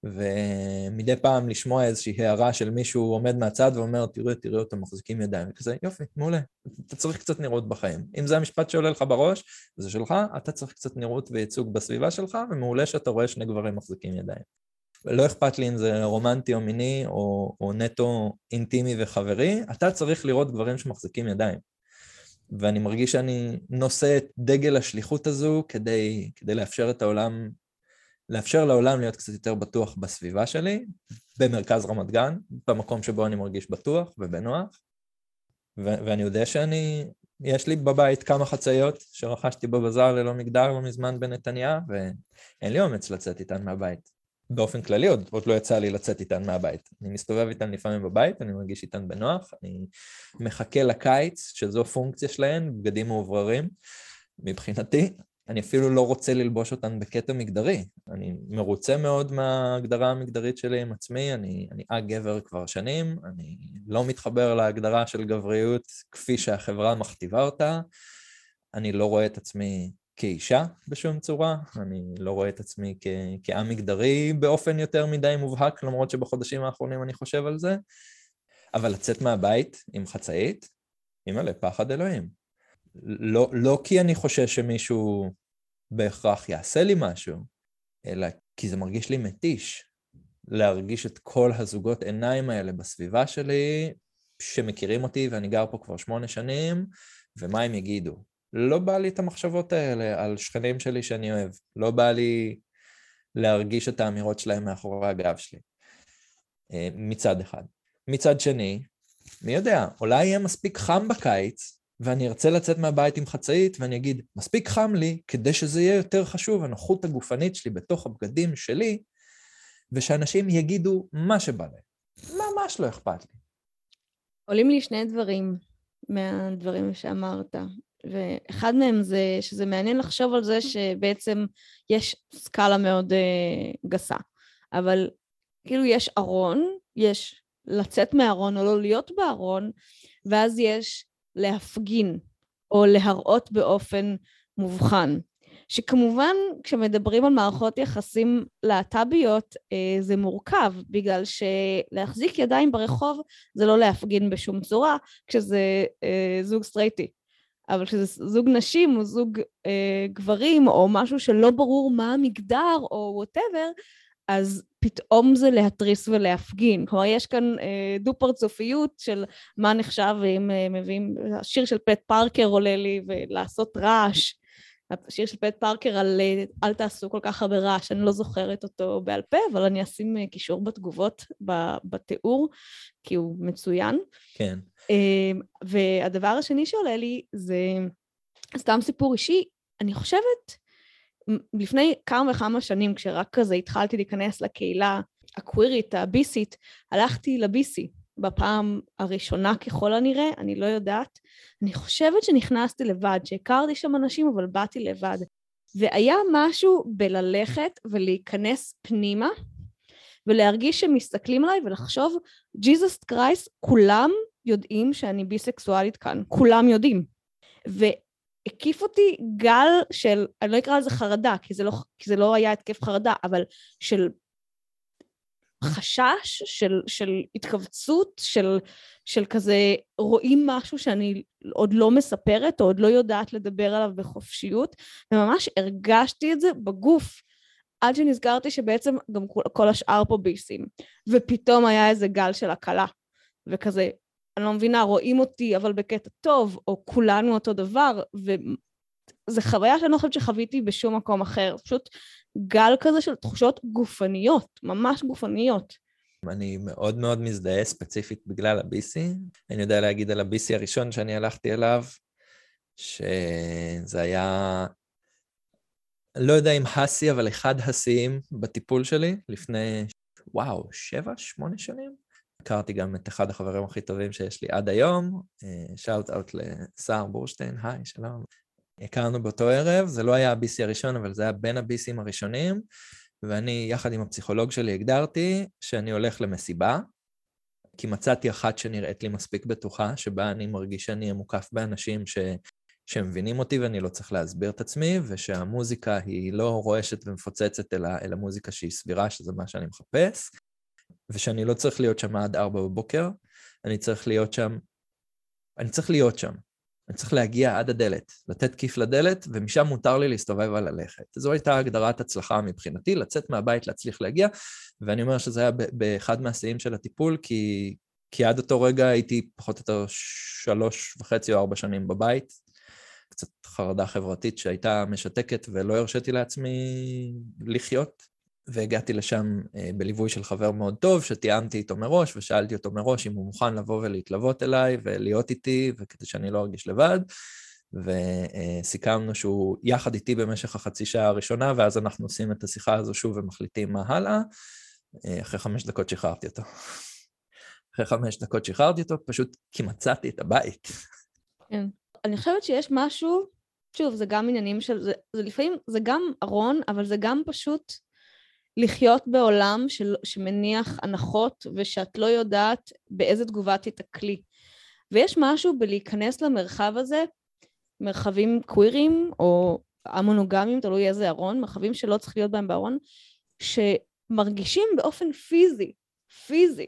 ומדי פעם לשמוע איזושהי הערה של מישהו עומד מהצד ואומר, תראו, תראו אותם מחזיקים ידיים, וכזה, יופי, מעולה, אתה צריך קצת נראות בחיים. אם זה המשפט שעולה לך בראש, זה שלך, אתה צריך קצת נראות וייצוג בסביבה שלך, ומעולה שאתה רואה שני גברים מחזיקים ידיים. לא אכפת לי אם זה רומנטי או מיני, או, או נטו אינטימי וחברי, אתה צריך לראות גברים שמחזיקים ידיים. ואני מרגיש שאני נושא את דגל השליחות הזו כדי, כדי לאפשר את העולם לאפשר לעולם להיות קצת יותר בטוח בסביבה שלי, במרכז רמת גן, במקום שבו אני מרגיש בטוח ובנוח, ו- ואני יודע שאני, יש לי בבית כמה חצאיות שרכשתי בבזאר ללא מגדר לא מזמן בנתניה, ואין לי אומץ לצאת איתן מהבית. באופן כללי עוד, עוד לא יצא לי לצאת איתן מהבית. אני מסתובב איתן לפעמים בבית, אני מרגיש איתן בנוח, אני מחכה לקיץ, שזו פונקציה שלהן, בגדים מאובררים. מבחינתי, אני אפילו לא רוצה ללבוש אותן בקטע מגדרי. אני מרוצה מאוד מההגדרה המגדרית שלי עם עצמי, אני, אני א-גבר כבר שנים, אני לא מתחבר להגדרה של גבריות כפי שהחברה מכתיבה אותה, אני לא רואה את עצמי כאישה בשום צורה, אני לא רואה את עצמי כ-א-מגדרי באופן יותר מדי מובהק, למרות שבחודשים האחרונים אני חושב על זה, אבל לצאת מהבית עם חצאית, אימא'לה, פחד אלוהים. לא, לא כי אני חושש שמישהו בהכרח יעשה לי משהו, אלא כי זה מרגיש לי מתיש להרגיש את כל הזוגות עיניים האלה בסביבה שלי, שמכירים אותי ואני גר פה כבר שמונה שנים, ומה הם יגידו. לא בא לי את המחשבות האלה על שכנים שלי שאני אוהב. לא בא לי להרגיש את האמירות שלהם מאחורי הגב שלי. אה, מצד אחד. מצד שני, מי יודע, אולי יהיה מספיק חם בקיץ, ואני ארצה לצאת מהבית עם חצאית, ואני אגיד, מספיק חם לי כדי שזה יהיה יותר חשוב, הנוחות הגופנית שלי בתוך הבגדים שלי, ושאנשים יגידו מה שבא להם. ממש לא אכפת לי.
עולים לי שני דברים מהדברים שאמרת, ואחד מהם זה שזה מעניין לחשוב על זה שבעצם יש סקאלה מאוד uh, גסה, אבל כאילו יש ארון, יש לצאת מהארון או לא להיות בארון, ואז יש להפגין או להראות באופן מובחן, שכמובן כשמדברים על מערכות יחסים להט"ביות אה, זה מורכב, בגלל שלהחזיק ידיים ברחוב זה לא להפגין בשום צורה כשזה אה, זוג סטרייטי. אבל כשזה זוג נשים או זוג אה, גברים או משהו שלא ברור מה המגדר או whatever, אז פתאום זה להתריס ולהפגין. כלומר, יש כאן אה, דו-פרצופיות של מה נחשב אם אה, מביאים, השיר של פט פארקר עולה לי ולעשות רעש. השיר של פט פארקר על אה, אל תעשו כל כך הרבה רעש, אני לא זוכרת אותו בעל פה, אבל אני אשים אה, קישור בתגובות בתיאור, כי הוא מצוין.
כן.
אה, והדבר השני שעולה לי זה סתם סיפור אישי, אני חושבת, לפני כמה וכמה שנים, כשרק כזה התחלתי להיכנס לקהילה הקווירית, הביסית, הלכתי לביסי בפעם הראשונה ככל הנראה, אני לא יודעת. אני חושבת שנכנסתי לבד, שהכרתי שם אנשים, אבל באתי לבד. והיה משהו בללכת ולהיכנס פנימה, ולהרגיש שמסתכלים עליי ולחשוב, ג'יזוס קרייסט, כולם יודעים שאני ביסקסואלית כאן, כולם יודעים. הקיף אותי גל של, אני לא אקרא לזה חרדה, כי זה לא, כי זה לא היה התקף חרדה, אבל של חשש, של, של התכווצות, של, של כזה רואים משהו שאני עוד לא מספרת או עוד לא יודעת לדבר עליו בחופשיות, וממש הרגשתי את זה בגוף. עד שנזכרתי שבעצם גם כל השאר פה ביסים. ופתאום היה איזה גל של הקלה. וכזה, אני לא מבינה, רואים אותי אבל בקטע טוב, או כולנו אותו דבר, וזו חוויה שאני לא חושבת שחוויתי בשום מקום אחר, פשוט גל כזה של תחושות גופניות, ממש גופניות.
אני מאוד מאוד מזדהה ספציפית בגלל ה-BC. אני יודע להגיד על ה-BC הראשון שאני הלכתי אליו, שזה היה, לא יודע אם הסי, אבל אחד השיאים בטיפול שלי לפני, וואו, שבע, שמונה שנים? הכרתי גם את אחד החברים הכי טובים שיש לי עד היום, שאוט אאוט לסער בורשטיין, היי, שלום. הכרנו באותו ערב, זה לא היה ה-BC הראשון, אבל זה היה בין ה-BCים הראשונים, ואני, יחד עם הפסיכולוג שלי, הגדרתי שאני הולך למסיבה, כי מצאתי אחת שנראית לי מספיק בטוחה, שבה אני מרגיש שאני אהיה מוקף באנשים ש... שמבינים אותי ואני לא צריך להסביר את עצמי, ושהמוזיקה היא לא רועשת ומפוצצת, אלא, אלא מוזיקה שהיא סבירה, שזה מה שאני מחפש. ושאני לא צריך להיות שם עד ארבע בבוקר, אני צריך להיות שם, אני צריך להיות שם. אני צריך להגיע עד הדלת, לתת כיף לדלת, ומשם מותר לי להסתובב וללכת. זו הייתה הגדרת הצלחה מבחינתי, לצאת מהבית, להצליח להגיע, ואני אומר שזה היה באחד מהשיאים של הטיפול, כי, כי עד אותו רגע הייתי פחות או יותר שלוש וחצי או ארבע שנים בבית, קצת חרדה חברתית שהייתה משתקת ולא הרשיתי לעצמי לחיות. והגעתי לשם אה, בליווי של חבר מאוד טוב, שתיאמתי איתו מראש, ושאלתי אותו מראש אם הוא מוכן לבוא ולהתלוות אליי ולהיות איתי, וכדי שאני לא ארגיש לבד. וסיכמנו שהוא יחד איתי במשך החצי שעה הראשונה, ואז אנחנו עושים את השיחה הזו שוב ומחליטים מה הלאה. אה, אחרי חמש דקות שחררתי אותו. אחרי חמש דקות שחררתי אותו, פשוט כי מצאתי את הבית.
כן. אני חושבת שיש משהו, שוב, זה גם עניינים של, זה, זה לפעמים, זה גם ארון, אבל זה גם פשוט לחיות בעולם של, שמניח הנחות ושאת לא יודעת באיזה תגובה תתקלי. ויש משהו בלהיכנס למרחב הזה, מרחבים קווירים או המונוגמים, תלוי איזה ארון, מרחבים שלא צריך להיות בהם בארון, שמרגישים באופן פיזי, פיזי,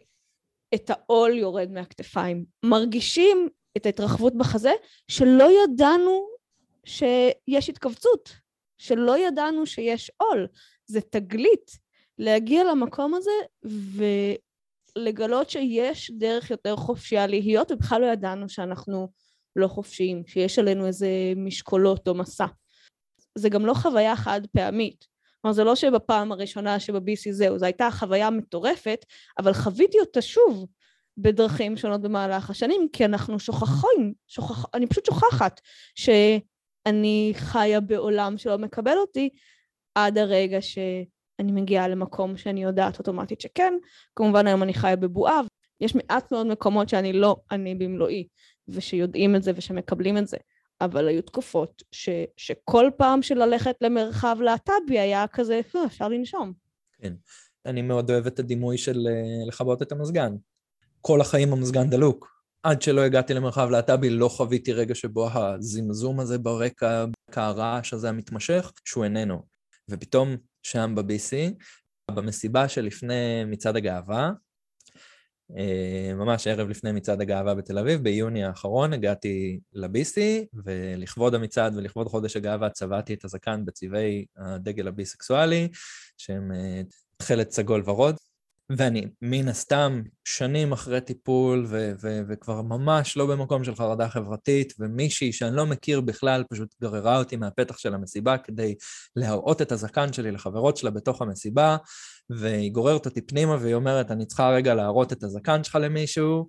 את העול יורד מהכתפיים. מרגישים את ההתרחבות בחזה שלא ידענו שיש התכווצות, שלא ידענו שיש עול. זה תגלית להגיע למקום הזה ולגלות שיש דרך יותר חופשייה להיות, ובכלל לא ידענו שאנחנו לא חופשיים, שיש עלינו איזה משקולות או מסע. זה גם לא חוויה חד פעמית. כלומר, זה לא שבפעם הראשונה שב-BC זהו, זו הייתה חוויה מטורפת, אבל חוויתי אותה שוב בדרכים שונות במהלך השנים, כי אנחנו שוכחים, שוכח, אני פשוט שוכחת שאני חיה בעולם שלא מקבל אותי, עד הרגע שאני מגיעה למקום שאני יודעת אוטומטית שכן. כמובן היום אני חיה בבועה, יש מעט מאוד מקומות שאני לא אני במלואי, ושיודעים את זה ושמקבלים את זה. אבל היו תקופות ש, שכל פעם של ללכת למרחב להט"בי היה כזה, אה, אפשר לנשום.
כן. אני מאוד אוהב את הדימוי של אה, לכבות את המזגן. כל החיים המזגן דלוק. עד שלא הגעתי למרחב להט"בי לא חוויתי רגע שבו הזמזום הזה ברקע, הרקע הרעש הזה המתמשך, שהוא איננו. ופתאום שם ב-BC, במסיבה שלפני מצעד הגאווה, אה, ממש ערב לפני מצעד הגאווה בתל אביב, ביוני האחרון הגעתי לביסי, ולכבוד המצעד ולכבוד חודש הגאווה צבעתי את הזקן בצבעי הדגל הביסקסואלי, שהם אה, תכלת סגול ורוד. ואני מן הסתם שנים אחרי טיפול ו- ו- וכבר ממש לא במקום של חרדה חברתית, ומישהי שאני לא מכיר בכלל פשוט גררה אותי מהפתח של המסיבה כדי להראות את הזקן שלי לחברות שלה בתוך המסיבה, והיא גוררת אותי פנימה והיא אומרת, אני צריכה רגע להראות את הזקן שלך למישהו,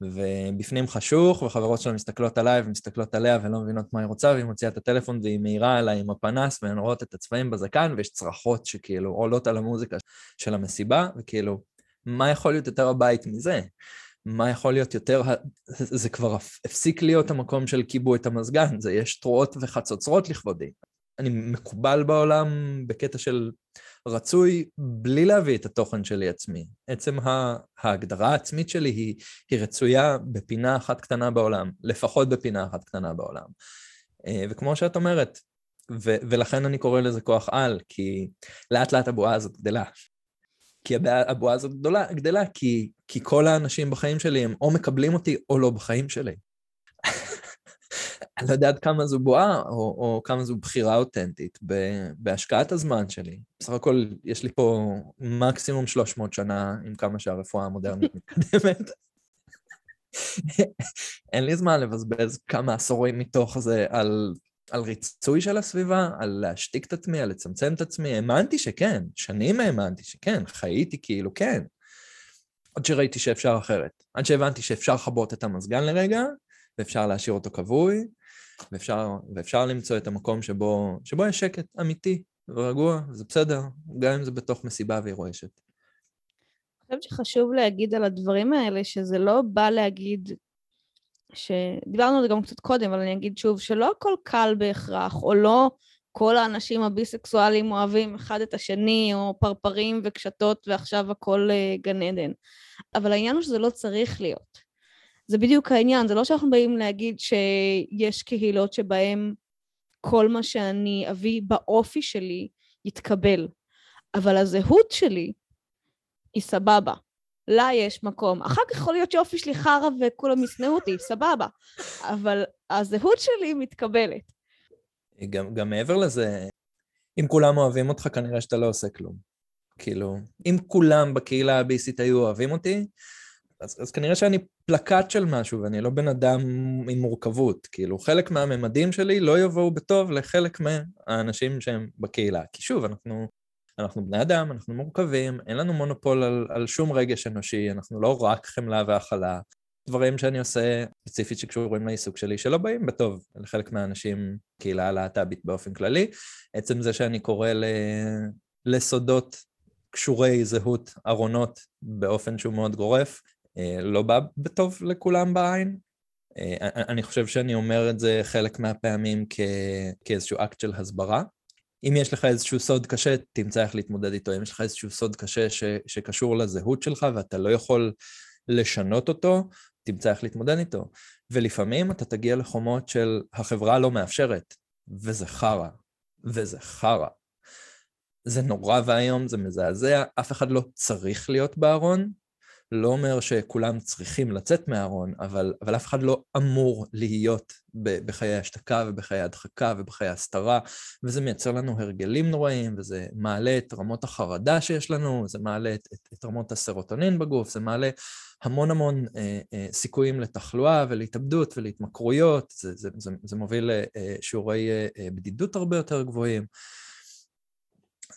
ובפנים חשוך, וחברות שלה מסתכלות עליי ומסתכלות עליה ולא מבינות מה היא רוצה, והיא מוציאה את הטלפון והיא מאירה עליי עם הפנס, והן רואות את הצבעים בזקן, ויש צרחות שכאילו עולות על המוזיקה של המסיבה, וכאילו, מה יכול להיות יותר הבית מזה? מה יכול להיות יותר, זה כבר הפסיק להיות המקום של כיבו את המזגן, זה יש תרועות וחצוצרות לכבודי. אני מקובל בעולם בקטע של רצוי בלי להביא את התוכן שלי עצמי. עצם ההגדרה העצמית שלי היא, היא רצויה בפינה אחת קטנה בעולם, לפחות בפינה אחת קטנה בעולם. אה, וכמו שאת אומרת, ו- ולכן אני קורא לזה כוח על, כי לאט לאט הבועה הזאת גדלה. כי הבועה הזאת גדולה, גדלה כי, כי כל האנשים בחיים שלי הם או מקבלים אותי או לא בחיים שלי. אני לא יודע עד כמה זו בועה, או, או כמה זו בחירה אותנטית בהשקעת הזמן שלי. בסך הכל, יש לי פה מקסימום 300 שנה עם כמה שהרפואה המודרנית [laughs] מתקדמת. אין לי זמן לבזבז כמה עשורים מתוך זה על, על ריצוי של הסביבה, על להשתיק את עצמי, על לצמצם את עצמי. האמנתי שכן, שנים האמנתי שכן, חייתי כאילו כן. עד שראיתי שאפשר אחרת. עד שהבנתי שאפשר לכבות את המזגן לרגע, ואפשר להשאיר אותו כבוי, ואפשר, ואפשר למצוא את המקום שבו, שבו יש שקט אמיתי ורגוע, זה בסדר, גם אם זה בתוך מסיבה והיא רועשת.
אני חושבת שחשוב להגיד על הדברים האלה, שזה לא בא להגיד, שדיברנו על זה גם קצת קודם, אבל אני אגיד שוב, שלא הכל קל בהכרח, או לא כל האנשים הביסקסואלים אוהבים אחד את השני, או פרפרים וקשתות, ועכשיו הכל אה, גן עדן. אבל העניין הוא שזה לא צריך להיות. זה בדיוק העניין, זה לא שאנחנו באים להגיד שיש קהילות שבהן כל מה שאני אביא באופי שלי יתקבל, אבל הזהות שלי היא סבבה. לה יש מקום. אחר כך יכול להיות שאופי שלי חרא וכולם ישנאו אותי, סבבה. אבל הזהות שלי מתקבלת.
גם, גם מעבר לזה, אם כולם אוהבים אותך, כנראה שאתה לא עושה כלום. כאילו, אם כולם בקהילה הביסית היו אוהבים אותי, אז, אז כנראה שאני פלקט של משהו ואני לא בן אדם עם מורכבות. כאילו, חלק מהממדים שלי לא יבואו בטוב לחלק מהאנשים שהם בקהילה. כי שוב, אנחנו, אנחנו בני אדם, אנחנו מורכבים, אין לנו מונופול על, על שום רגש אנושי, אנחנו לא רק חמלה והכלה. דברים שאני עושה ספציפית שקשורים לעיסוק שלי, שלא באים בטוב לחלק מהאנשים, קהילה הלהט"בית באופן כללי. עצם זה שאני קורא ל... לסודות קשורי זהות ארונות באופן שהוא מאוד גורף, לא בא בטוב לכולם בעין. אה, אני חושב שאני אומר את זה חלק מהפעמים כ... כאיזשהו אקט של הסברה. אם יש לך איזשהו סוד קשה, תמצא איך להתמודד איתו. אם יש לך איזשהו סוד קשה ש... שקשור לזהות שלך ואתה לא יכול לשנות אותו, תמצא איך להתמודד איתו. ולפעמים אתה תגיע לחומות של החברה לא מאפשרת, וזה חרא, וזה חרא. זה נורא ואיום, זה מזעזע, אף אחד לא צריך להיות בארון, לא אומר שכולם צריכים לצאת מהארון, אבל, אבל אף אחד לא אמור להיות בחיי השתקה ובחיי הדחקה ובחיי הסתרה, וזה מייצר לנו הרגלים נוראים, וזה מעלה את רמות החרדה שיש לנו, זה מעלה את, את, את רמות הסרוטונין בגוף, זה מעלה המון המון אה, אה, סיכויים לתחלואה ולהתאבדות ולהתמכרויות, זה, זה, זה, זה מוביל לשיעורי אה, אה, בדידות הרבה יותר גבוהים.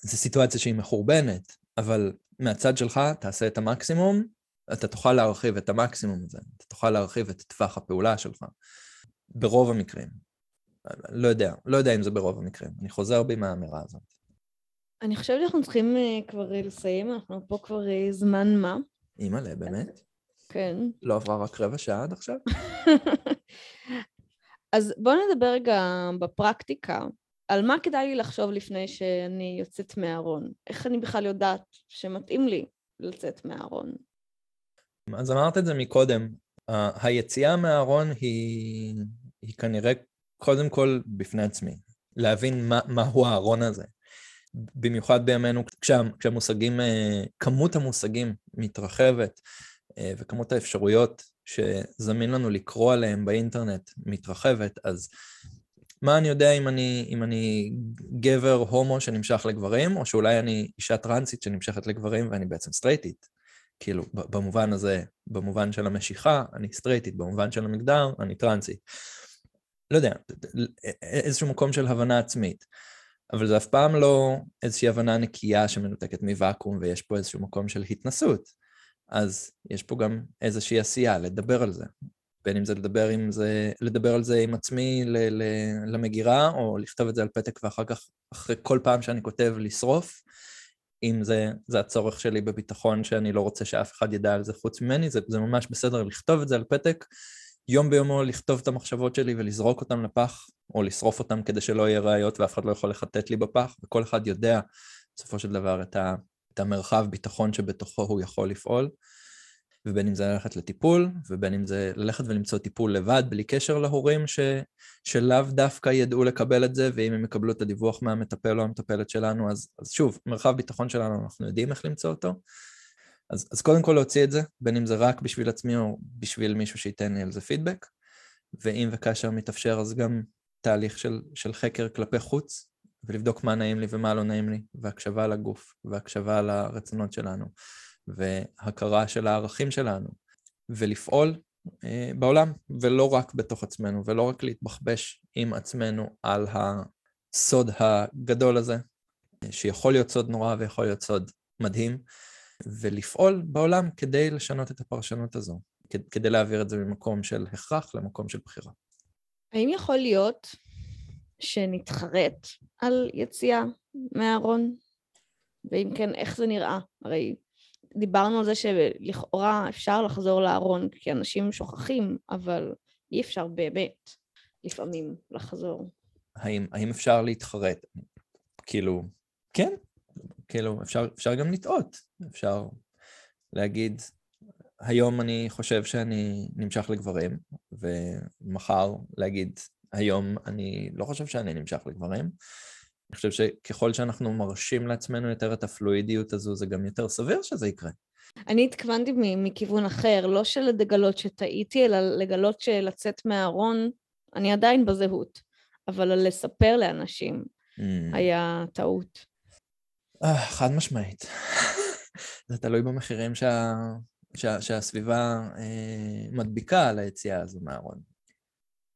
זו סיטואציה שהיא מחורבנת, אבל מהצד שלך תעשה את המקסימום, אתה תוכל להרחיב את המקסימום הזה, אתה תוכל להרחיב את טווח הפעולה שלך, ברוב המקרים. לא יודע, לא יודע אם זה ברוב המקרים, אני חוזר בי מהאמירה הזאת.
אני חושבת שאנחנו צריכים uh, כבר uh, לסיים, אנחנו פה כבר uh, זמן מה.
אימא'לה, באמת?
כן.
לא עברה רק רבע שעה עד עכשיו? [laughs]
אז בואו נדבר רגע בפרקטיקה, על מה כדאי לי לחשוב לפני שאני יוצאת מהארון. איך אני בכלל יודעת שמתאים לי לצאת מהארון?
אז אמרת את זה מקודם, היציאה מהארון היא, היא כנראה קודם כל בפני עצמי. להבין מה, מהו הארון הזה. במיוחד בימינו, כשה, כשהמושגים, אה, כמות המושגים מתרחבת, אה, וכמות האפשרויות שזמין לנו לקרוא עליהם באינטרנט מתרחבת, אז מה אני יודע אם אני, אם אני גבר הומו שנמשך לגברים, או שאולי אני אישה טרנסית שנמשכת לגברים ואני בעצם סטרייטית. כאילו, במובן הזה, במובן של המשיכה, אני סטרייטית, במובן של המגדר, אני טרנסית. לא יודע, איזשהו מקום של הבנה עצמית. אבל זה אף פעם לא איזושהי הבנה נקייה שמנותקת מוואקום, ויש פה איזשהו מקום של התנסות. אז יש פה גם איזושהי עשייה, לדבר על זה. בין אם זה לדבר, עם זה, לדבר על זה עם עצמי ל, ל, למגירה, או לכתוב את זה על פתק ואחר כך, אחרי כל פעם שאני כותב, לשרוף. אם זה, זה הצורך שלי בביטחון שאני לא רוצה שאף אחד ידע על זה חוץ ממני, זה, זה ממש בסדר לכתוב את זה על פתק, יום ביומו לכתוב את המחשבות שלי ולזרוק אותן לפח, או לשרוף אותן כדי שלא יהיה ראיות ואף אחד לא יכול לחטט לי בפח, וכל אחד יודע בסופו של דבר את, ה, את המרחב ביטחון שבתוכו הוא יכול לפעול. ובין אם זה ללכת לטיפול, ובין אם זה ללכת ולמצוא טיפול לבד, בלי קשר להורים ש, שלאו דווקא ידעו לקבל את זה, ואם הם יקבלו את הדיווח מהמטפל או המטפלת שלנו, אז, אז שוב, מרחב ביטחון שלנו, אנחנו יודעים איך למצוא אותו. אז, אז קודם כל להוציא את זה, בין אם זה רק בשביל עצמי או בשביל מישהו שייתן לי על זה פידבק, ואם וכאשר מתאפשר, אז גם תהליך של, של חקר כלפי חוץ, ולבדוק מה נעים לי ומה לא נעים לי, והקשבה לגוף, והקשבה לרצונות שלנו. והכרה של הערכים שלנו, ולפעול אה, בעולם, ולא רק בתוך עצמנו, ולא רק להתבחבש עם עצמנו על הסוד הגדול הזה, שיכול להיות סוד נורא ויכול להיות סוד מדהים, ולפעול בעולם כדי לשנות את הפרשנות הזו, כדי להעביר את זה ממקום של הכרח למקום של בחירה.
האם יכול להיות שנתחרט על יציאה מהארון? ואם כן, איך זה נראה? הרי דיברנו על זה שלכאורה אפשר לחזור לארון כי אנשים שוכחים, אבל אי אפשר באמת לפעמים לחזור.
האם, האם אפשר להתחרט? כאילו, כן, כאילו, אפשר, אפשר גם לטעות. אפשר להגיד, היום אני חושב שאני נמשך לגברים, ומחר להגיד, היום אני לא חושב שאני נמשך לגברים. אני חושב שככל שאנחנו מרשים לעצמנו יותר את הפלואידיות הזו, זה גם יותר סביר שזה יקרה.
אני התכוונתי מכיוון אחר, לא של לגלות שטעיתי, אלא לגלות שלצאת מהארון, אני עדיין בזהות, אבל לספר לאנשים mm. היה טעות.
Uh, חד משמעית. [laughs] זה תלוי במחירים שה, שה, שהסביבה uh, מדביקה על היציאה הזו מהארון.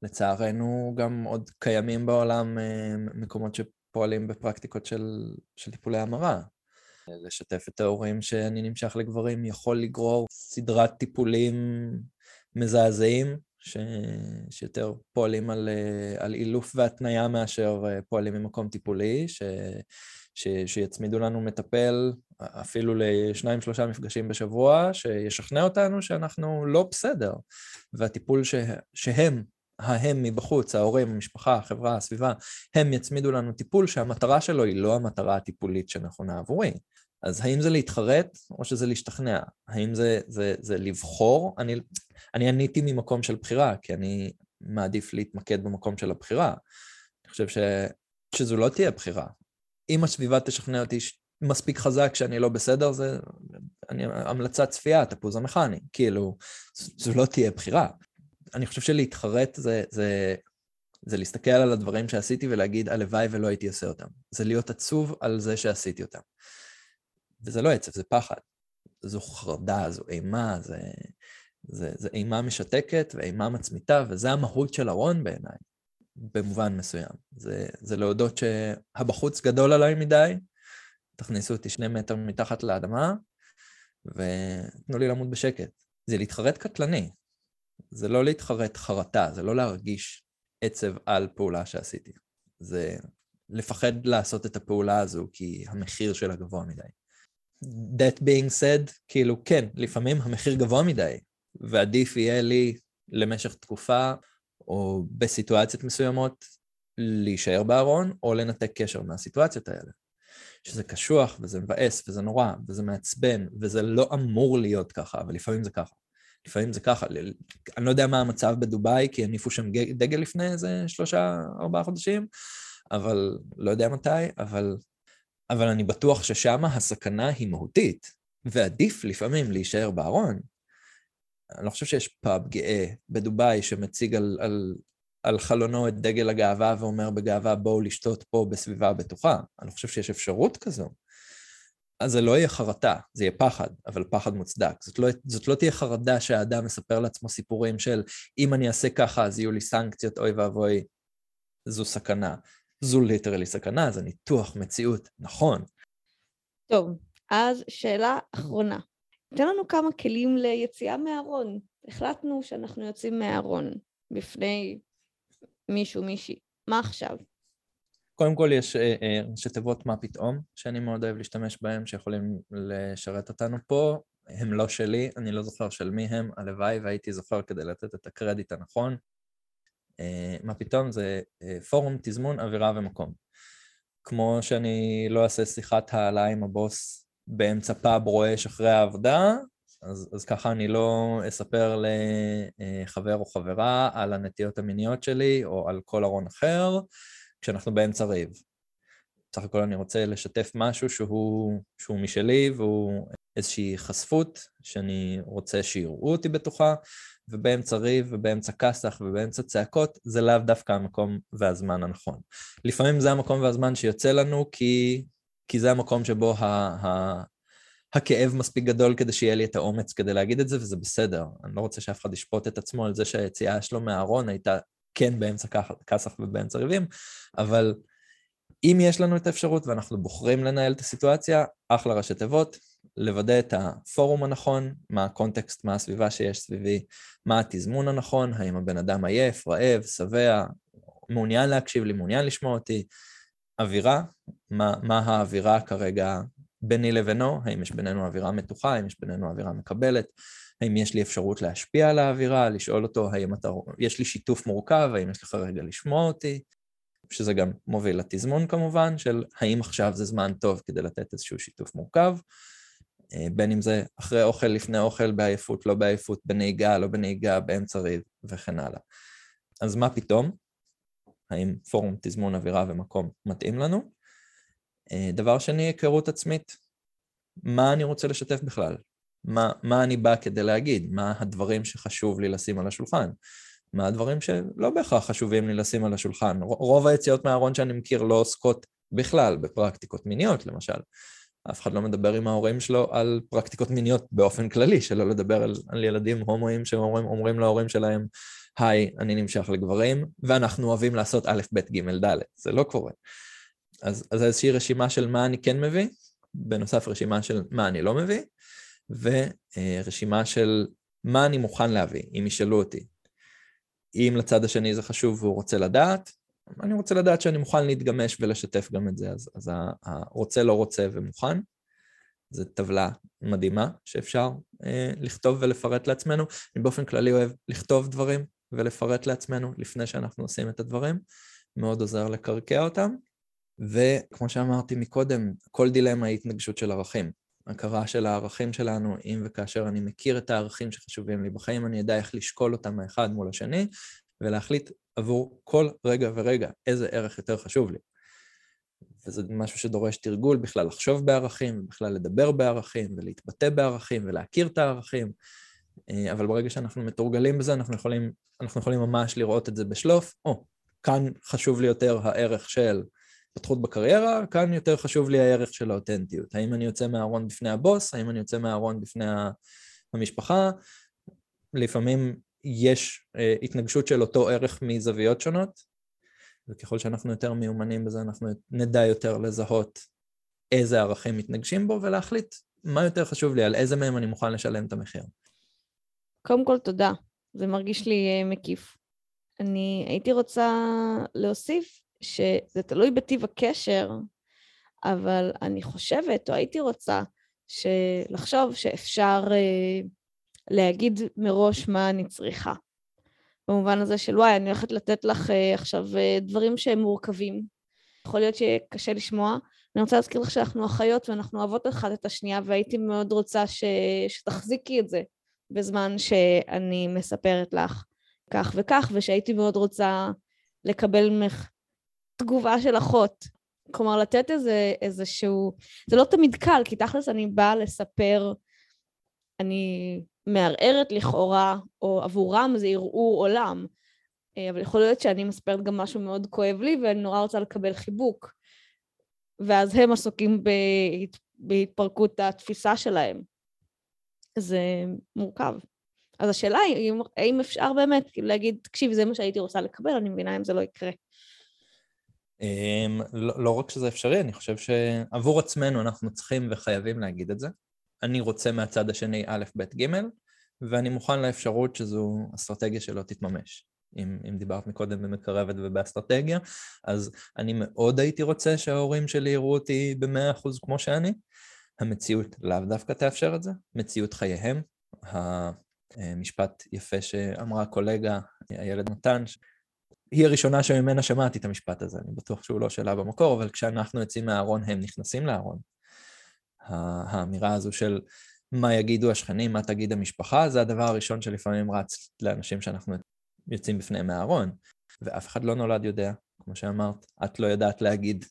לצערנו גם עוד קיימים בעולם uh, מקומות פועלים בפרקטיקות של, של טיפולי המרה. לשתף את ההורים שאני נמשך לגברים יכול לגרור סדרת טיפולים מזעזעים, ש... שיותר פועלים על, על אילוף והתניה מאשר פועלים ממקום טיפולי, ש... ש... שיצמידו לנו מטפל אפילו לשניים שלושה מפגשים בשבוע, שישכנע אותנו שאנחנו לא בסדר, והטיפול ש... שהם ההם מבחוץ, ההורים, המשפחה, החברה, הסביבה, הם יצמידו לנו טיפול שהמטרה שלו היא לא המטרה הטיפולית שנכונה עבורי. אז האם זה להתחרט או שזה להשתכנע? האם זה, זה, זה לבחור? אני, אני עניתי ממקום של בחירה, כי אני מעדיף להתמקד במקום של הבחירה. אני חושב ש, שזו לא תהיה בחירה. אם הסביבה תשכנע אותי מספיק חזק שאני לא בסדר, זה אני, המלצת צפייה, תפוז המכני. כאילו, זו לא תהיה בחירה. אני חושב שלהתחרט זה, זה, זה להסתכל על הדברים שעשיתי ולהגיד, הלוואי ולא הייתי עושה אותם. זה להיות עצוב על זה שעשיתי אותם. וזה לא עצב, זה פחד. זו חרדה, זו אימה, זה, זה, זה אימה משתקת ואימה מצמיתה, וזה המהות של ארון בעיניי, במובן מסוים. זה, זה להודות שהבחוץ גדול עליי מדי, תכניסו אותי שני מטר מתחת לאדמה, ותנו לי למות בשקט. זה להתחרט קטלני, זה לא להתחרט חרטה, זה לא להרגיש עצב על פעולה שעשיתי. זה לפחד לעשות את הפעולה הזו כי המחיר שלה גבוה מדי. That being said, כאילו כן, לפעמים המחיר גבוה מדי, ועדיף יהיה לי למשך תקופה, או בסיטואציות מסוימות, להישאר בארון, או לנתק קשר מהסיטואציות האלה. שזה קשוח, וזה מבאס, וזה נורא, וזה מעצבן, וזה לא אמור להיות ככה, אבל לפעמים זה ככה. לפעמים זה ככה, אני לא יודע מה המצב בדובאי, כי הניפו שם דגל לפני איזה שלושה, ארבעה חודשים, אבל לא יודע מתי, אבל, אבל אני בטוח ששם הסכנה היא מהותית, ועדיף לפעמים להישאר בארון. אני לא חושב שיש פאב גאה בדובאי שמציג על, על, על חלונו את דגל הגאווה ואומר בגאווה בואו לשתות פה בסביבה בטוחה. אני לא חושב שיש אפשרות כזו. אז זה לא יהיה חרטה, זה יהיה פחד, אבל פחד מוצדק. זאת לא, זאת לא תהיה חרדה שהאדם מספר לעצמו סיפורים של אם אני אעשה ככה אז יהיו לי סנקציות, אוי ואבוי, זו סכנה. זו ליטרלי סכנה, זה ניתוח מציאות, נכון.
טוב, אז שאלה אחרונה. תן לנו כמה כלים ליציאה מהארון. החלטנו שאנחנו יוצאים מהארון בפני מישהו, מישהי. מה עכשיו?
קודם כל יש אה, אה, ראשי תיבות מה פתאום, שאני מאוד אוהב להשתמש בהם, שיכולים לשרת אותנו פה. הם לא שלי, אני לא זוכר של מי הם, הלוואי והייתי זוכר כדי לתת את הקרדיט הנכון. אה, מה פתאום זה פורום, תזמון, אווירה ומקום. כמו שאני לא אעשה שיחת העלה עם הבוס באמצע פאב רועש אחרי העבודה, אז, אז ככה אני לא אספר לחבר או חברה על הנטיות המיניות שלי או על כל ארון אחר, כשאנחנו באמצע ריב. בסך הכל אני רוצה לשתף משהו שהוא, שהוא משלי והוא איזושהי חשפות שאני רוצה שיראו אותי בתוכה, ובאמצע ריב ובאמצע כסח ובאמצע צעקות זה לאו דווקא המקום והזמן הנכון. לפעמים זה המקום והזמן שיוצא לנו כי, כי זה המקום שבו ה, ה, הכאב מספיק גדול כדי שיהיה לי את האומץ כדי להגיד את זה, וזה בסדר. אני לא רוצה שאף אחד ישפוט את עצמו על זה שהיציאה שלו מהארון הייתה כן באמצע כסח ובאמצע ריבים, אבל אם יש לנו את האפשרות ואנחנו בוחרים לנהל את הסיטואציה, אחלה ראשי תיבות, לוודא את הפורום הנכון, מה הקונטקסט, מה הסביבה שיש סביבי, מה התזמון הנכון, האם הבן אדם עייף, רעב, שבע, מעוניין להקשיב לי, מעוניין לשמוע אותי, אווירה, מה, מה האווירה כרגע ביני לבינו, האם יש בינינו אווירה מתוחה, האם יש בינינו אווירה מקבלת, האם יש לי אפשרות להשפיע על האווירה, לשאול אותו האם אתה, יש לי שיתוף מורכב, האם יש לך רגע לשמוע אותי, שזה גם מוביל לתזמון כמובן, של האם עכשיו זה זמן טוב כדי לתת איזשהו שיתוף מורכב, אה, בין אם זה אחרי אוכל, לפני אוכל, בעייפות, לא בעייפות, בנהיגה, לא בנהיגה, באמצע ריב וכן הלאה. אז מה פתאום? האם פורום תזמון אווירה ומקום מתאים לנו? אה, דבר שני, היכרות עצמית. מה אני רוצה לשתף בכלל? מה, מה אני בא כדי להגיד? מה הדברים שחשוב לי לשים על השולחן? מה הדברים שלא בהכרח חשובים לי לשים על השולחן? רוב היציאות מהארון שאני מכיר לא עוסקות בכלל בפרקטיקות מיניות, למשל. אף אחד לא מדבר עם ההורים שלו על פרקטיקות מיניות באופן כללי, שלא לדבר על, על ילדים הומואים שאומרים להורים שלהם, היי, אני נמשך לגברים, ואנחנו אוהבים לעשות א', ב', ג', ד', זה לא קורה. אז, אז איזושהי רשימה של מה אני כן מביא, בנוסף רשימה של מה אני לא מביא, ורשימה של מה אני מוכן להביא, אם ישאלו אותי. אם לצד השני זה חשוב והוא רוצה לדעת, אני רוצה לדעת שאני מוכן להתגמש ולשתף גם את זה, אז, אז הרוצה לא רוצה ומוכן. זו טבלה מדהימה שאפשר אה, לכתוב ולפרט לעצמנו. אני באופן כללי אוהב לכתוב דברים ולפרט לעצמנו לפני שאנחנו עושים את הדברים. מאוד עוזר לקרקע אותם. וכמו שאמרתי מקודם, כל דילמה היא התנגשות של ערכים. הכרה של הערכים שלנו, אם וכאשר אני מכיר את הערכים שחשובים לי בחיים, אני אדע איך לשקול אותם האחד מול השני, ולהחליט עבור כל רגע ורגע איזה ערך יותר חשוב לי. וזה משהו שדורש תרגול בכלל לחשוב בערכים, ובכלל לדבר בערכים, ולהתבטא בערכים, ולהכיר את הערכים. אה, אבל ברגע שאנחנו מתורגלים בזה, אנחנו יכולים, אנחנו יכולים ממש לראות את זה בשלוף. או, כאן חשוב לי יותר הערך של התפתחות בקריירה, כאן יותר חשוב לי הערך של האותנטיות. האם אני יוצא מהארון בפני הבוס, האם אני יוצא מהארון בפני המשפחה. לפעמים יש אה, התנגשות של אותו ערך מזוויות שונות, וככל שאנחנו יותר מיומנים בזה, אנחנו נדע יותר לזהות איזה ערכים מתנגשים בו, ולהחליט מה יותר חשוב לי, על איזה מהם אני מוכן לשלם את המחיר.
קודם כל, תודה. זה מרגיש לי אה, מקיף. אני הייתי רוצה להוסיף שזה תלוי בטיב הקשר, אבל אני חושבת, או הייתי רוצה, לחשוב שאפשר אה, להגיד מראש מה אני צריכה. במובן הזה של וואי, אני הולכת לתת לך אה, עכשיו אה, דברים שהם מורכבים. יכול להיות שיהיה קשה לשמוע. אני רוצה להזכיר לך שאנחנו אחיות ואנחנו אוהבות אחת את השנייה, והייתי מאוד רוצה ש... שתחזיקי את זה בזמן שאני מספרת לך כך וכך, ושהייתי מאוד רוצה לקבל ממך תגובה של אחות. כלומר, לתת איזה, איזשהו... זה לא תמיד קל, כי תכלס אני באה לספר, אני מערערת לכאורה, או עבורם זה ערעור עולם. אה, אבל יכול להיות שאני מספרת גם משהו מאוד כואב לי, ואני נורא רוצה לקבל חיבוק. ואז הם עסוקים בהת... בהתפרקות התפיסה שלהם. זה מורכב. אז השאלה היא, האם אפשר באמת להגיד, תקשיב, זה מה שהייתי רוצה לקבל, אני מבינה אם זה לא יקרה.
אמ, לא, לא רק שזה אפשרי, אני חושב שעבור עצמנו אנחנו צריכים וחייבים להגיד את זה. אני רוצה מהצד השני א', ב', ג', ואני מוכן לאפשרות שזו אסטרטגיה שלא תתממש. אם, אם דיברת מקודם במקרבת ובאסטרטגיה, אז אני מאוד הייתי רוצה שההורים שלי יראו אותי במאה אחוז כמו שאני. המציאות לאו דווקא תאפשר את זה, מציאות חייהם. המשפט יפה שאמרה הקולגה, הילד נתן, היא הראשונה שממנה שמעתי את המשפט הזה, אני בטוח שהוא לא שאלה במקור, אבל כשאנחנו יוצאים מהארון הם נכנסים לארון. האמירה הזו של מה יגידו השכנים, מה תגיד המשפחה, זה הדבר הראשון שלפעמים רץ לאנשים שאנחנו יוצאים בפניהם מהארון, ואף אחד לא נולד יודע, כמו שאמרת, את לא יודעת להגיד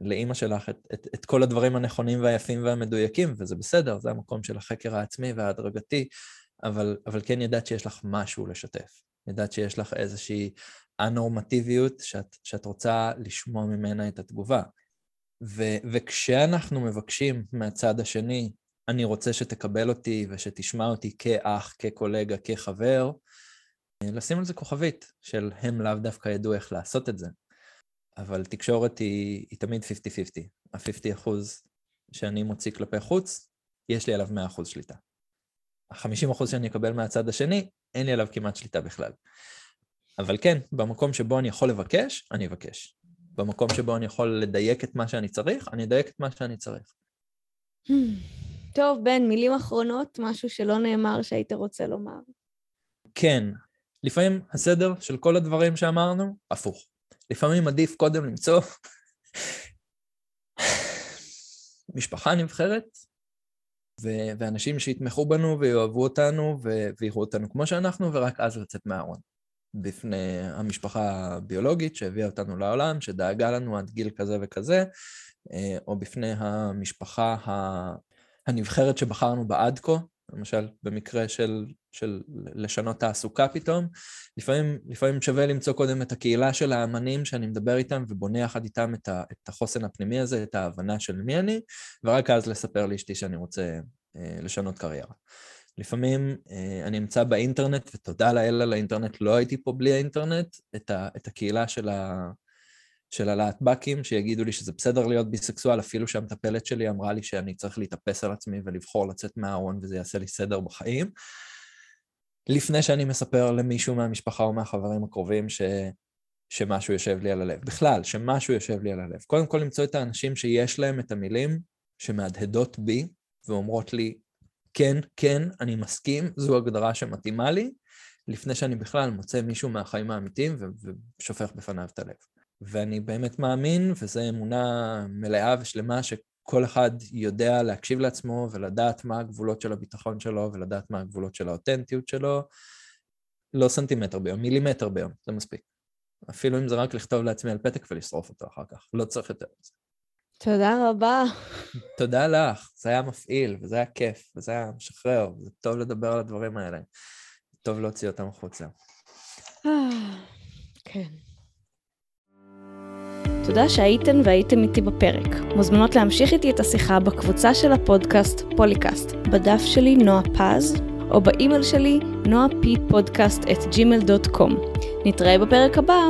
לאימא שלך את, את, את כל הדברים הנכונים והיפים והמדויקים, וזה בסדר, זה המקום של החקר העצמי וההדרגתי, אבל, אבל כן ידעת שיש לך משהו לשתף. ידעת שיש לך איזושהי הנורמטיביות שאת, שאת רוצה לשמוע ממנה את התגובה. ו, וכשאנחנו מבקשים מהצד השני, אני רוצה שתקבל אותי ושתשמע אותי כאח, כקולגה, כחבר, לשים על זה כוכבית של הם לאו דווקא ידעו איך לעשות את זה. אבל תקשורת היא, היא תמיד 50-50. ה-50 אחוז שאני מוציא כלפי חוץ, יש לי עליו 100 אחוז שליטה. ה-50 אחוז שאני אקבל מהצד השני, אין לי עליו כמעט שליטה בכלל. אבל כן, במקום שבו אני יכול לבקש, אני אבקש. במקום שבו אני יכול לדייק את מה שאני צריך, אני אדייק את מה שאני צריך.
טוב, בן, מילים אחרונות, משהו שלא נאמר שהיית רוצה לומר.
כן, לפעמים הסדר של כל הדברים שאמרנו, הפוך. לפעמים עדיף קודם למצוא [laughs] משפחה נבחרת, ו- ואנשים שיתמכו בנו ויאהבו אותנו ו- ויראו אותנו כמו שאנחנו, ורק אז לצאת מהארון. בפני המשפחה הביולוגית שהביאה אותנו לעולם, שדאגה לנו עד גיל כזה וכזה, אה, או בפני המשפחה הנבחרת שבחרנו בה עד כה, למשל במקרה של, של לשנות תעסוקה פתאום, לפעמים, לפעמים שווה למצוא קודם את הקהילה של האמנים שאני מדבר איתם ובונה יחד איתם את, ה, את החוסן הפנימי הזה, את ההבנה של מי אני, ורק אז לספר לאשתי שאני רוצה אה, לשנות קריירה. לפעמים אה, אני אמצא באינטרנט, ותודה לאל על האינטרנט, לא הייתי פה בלי האינטרנט, את, ה, את הקהילה של, של הלהטב"קים, שיגידו לי שזה בסדר להיות ביסקסואל, אפילו שהמטפלת שלי אמרה לי שאני צריך להתאפס על עצמי ולבחור לצאת מהארון וזה יעשה לי סדר בחיים. לפני שאני מספר למישהו מהמשפחה או מהחברים הקרובים ש... שמשהו יושב לי על הלב. בכלל, שמשהו יושב לי על הלב. קודם כל למצוא את האנשים שיש להם את המילים שמהדהדות בי ואומרות לי, כן, כן, אני מסכים, זו הגדרה שמתאימה לי, לפני שאני בכלל מוצא מישהו מהחיים האמיתיים ושופך בפניו את הלב. ואני באמת מאמין, וזו אמונה מלאה ושלמה, שכל אחד יודע להקשיב לעצמו ולדעת מה הגבולות של הביטחון שלו ולדעת מה הגבולות של האותנטיות שלו. לא סנטימטר ביום, מילימטר ביום, זה מספיק. אפילו אם זה רק לכתוב לעצמי על פתק ולשרוף אותו אחר כך, לא צריך יותר מזה.
תודה רבה.
תודה לך, זה היה מפעיל, וזה היה כיף, וזה היה משחרר, זה טוב לדבר על הדברים האלה. טוב להוציא אותם החוצה.
כן. תודה שהייתן והייתם איתי בפרק. מוזמנות להמשיך איתי את השיחה בקבוצה של הפודקאסט פוליקאסט, בדף שלי נועה פז, או באימייל שלי נועה פי פודקאסט את gmail.com. נתראה בפרק הבא.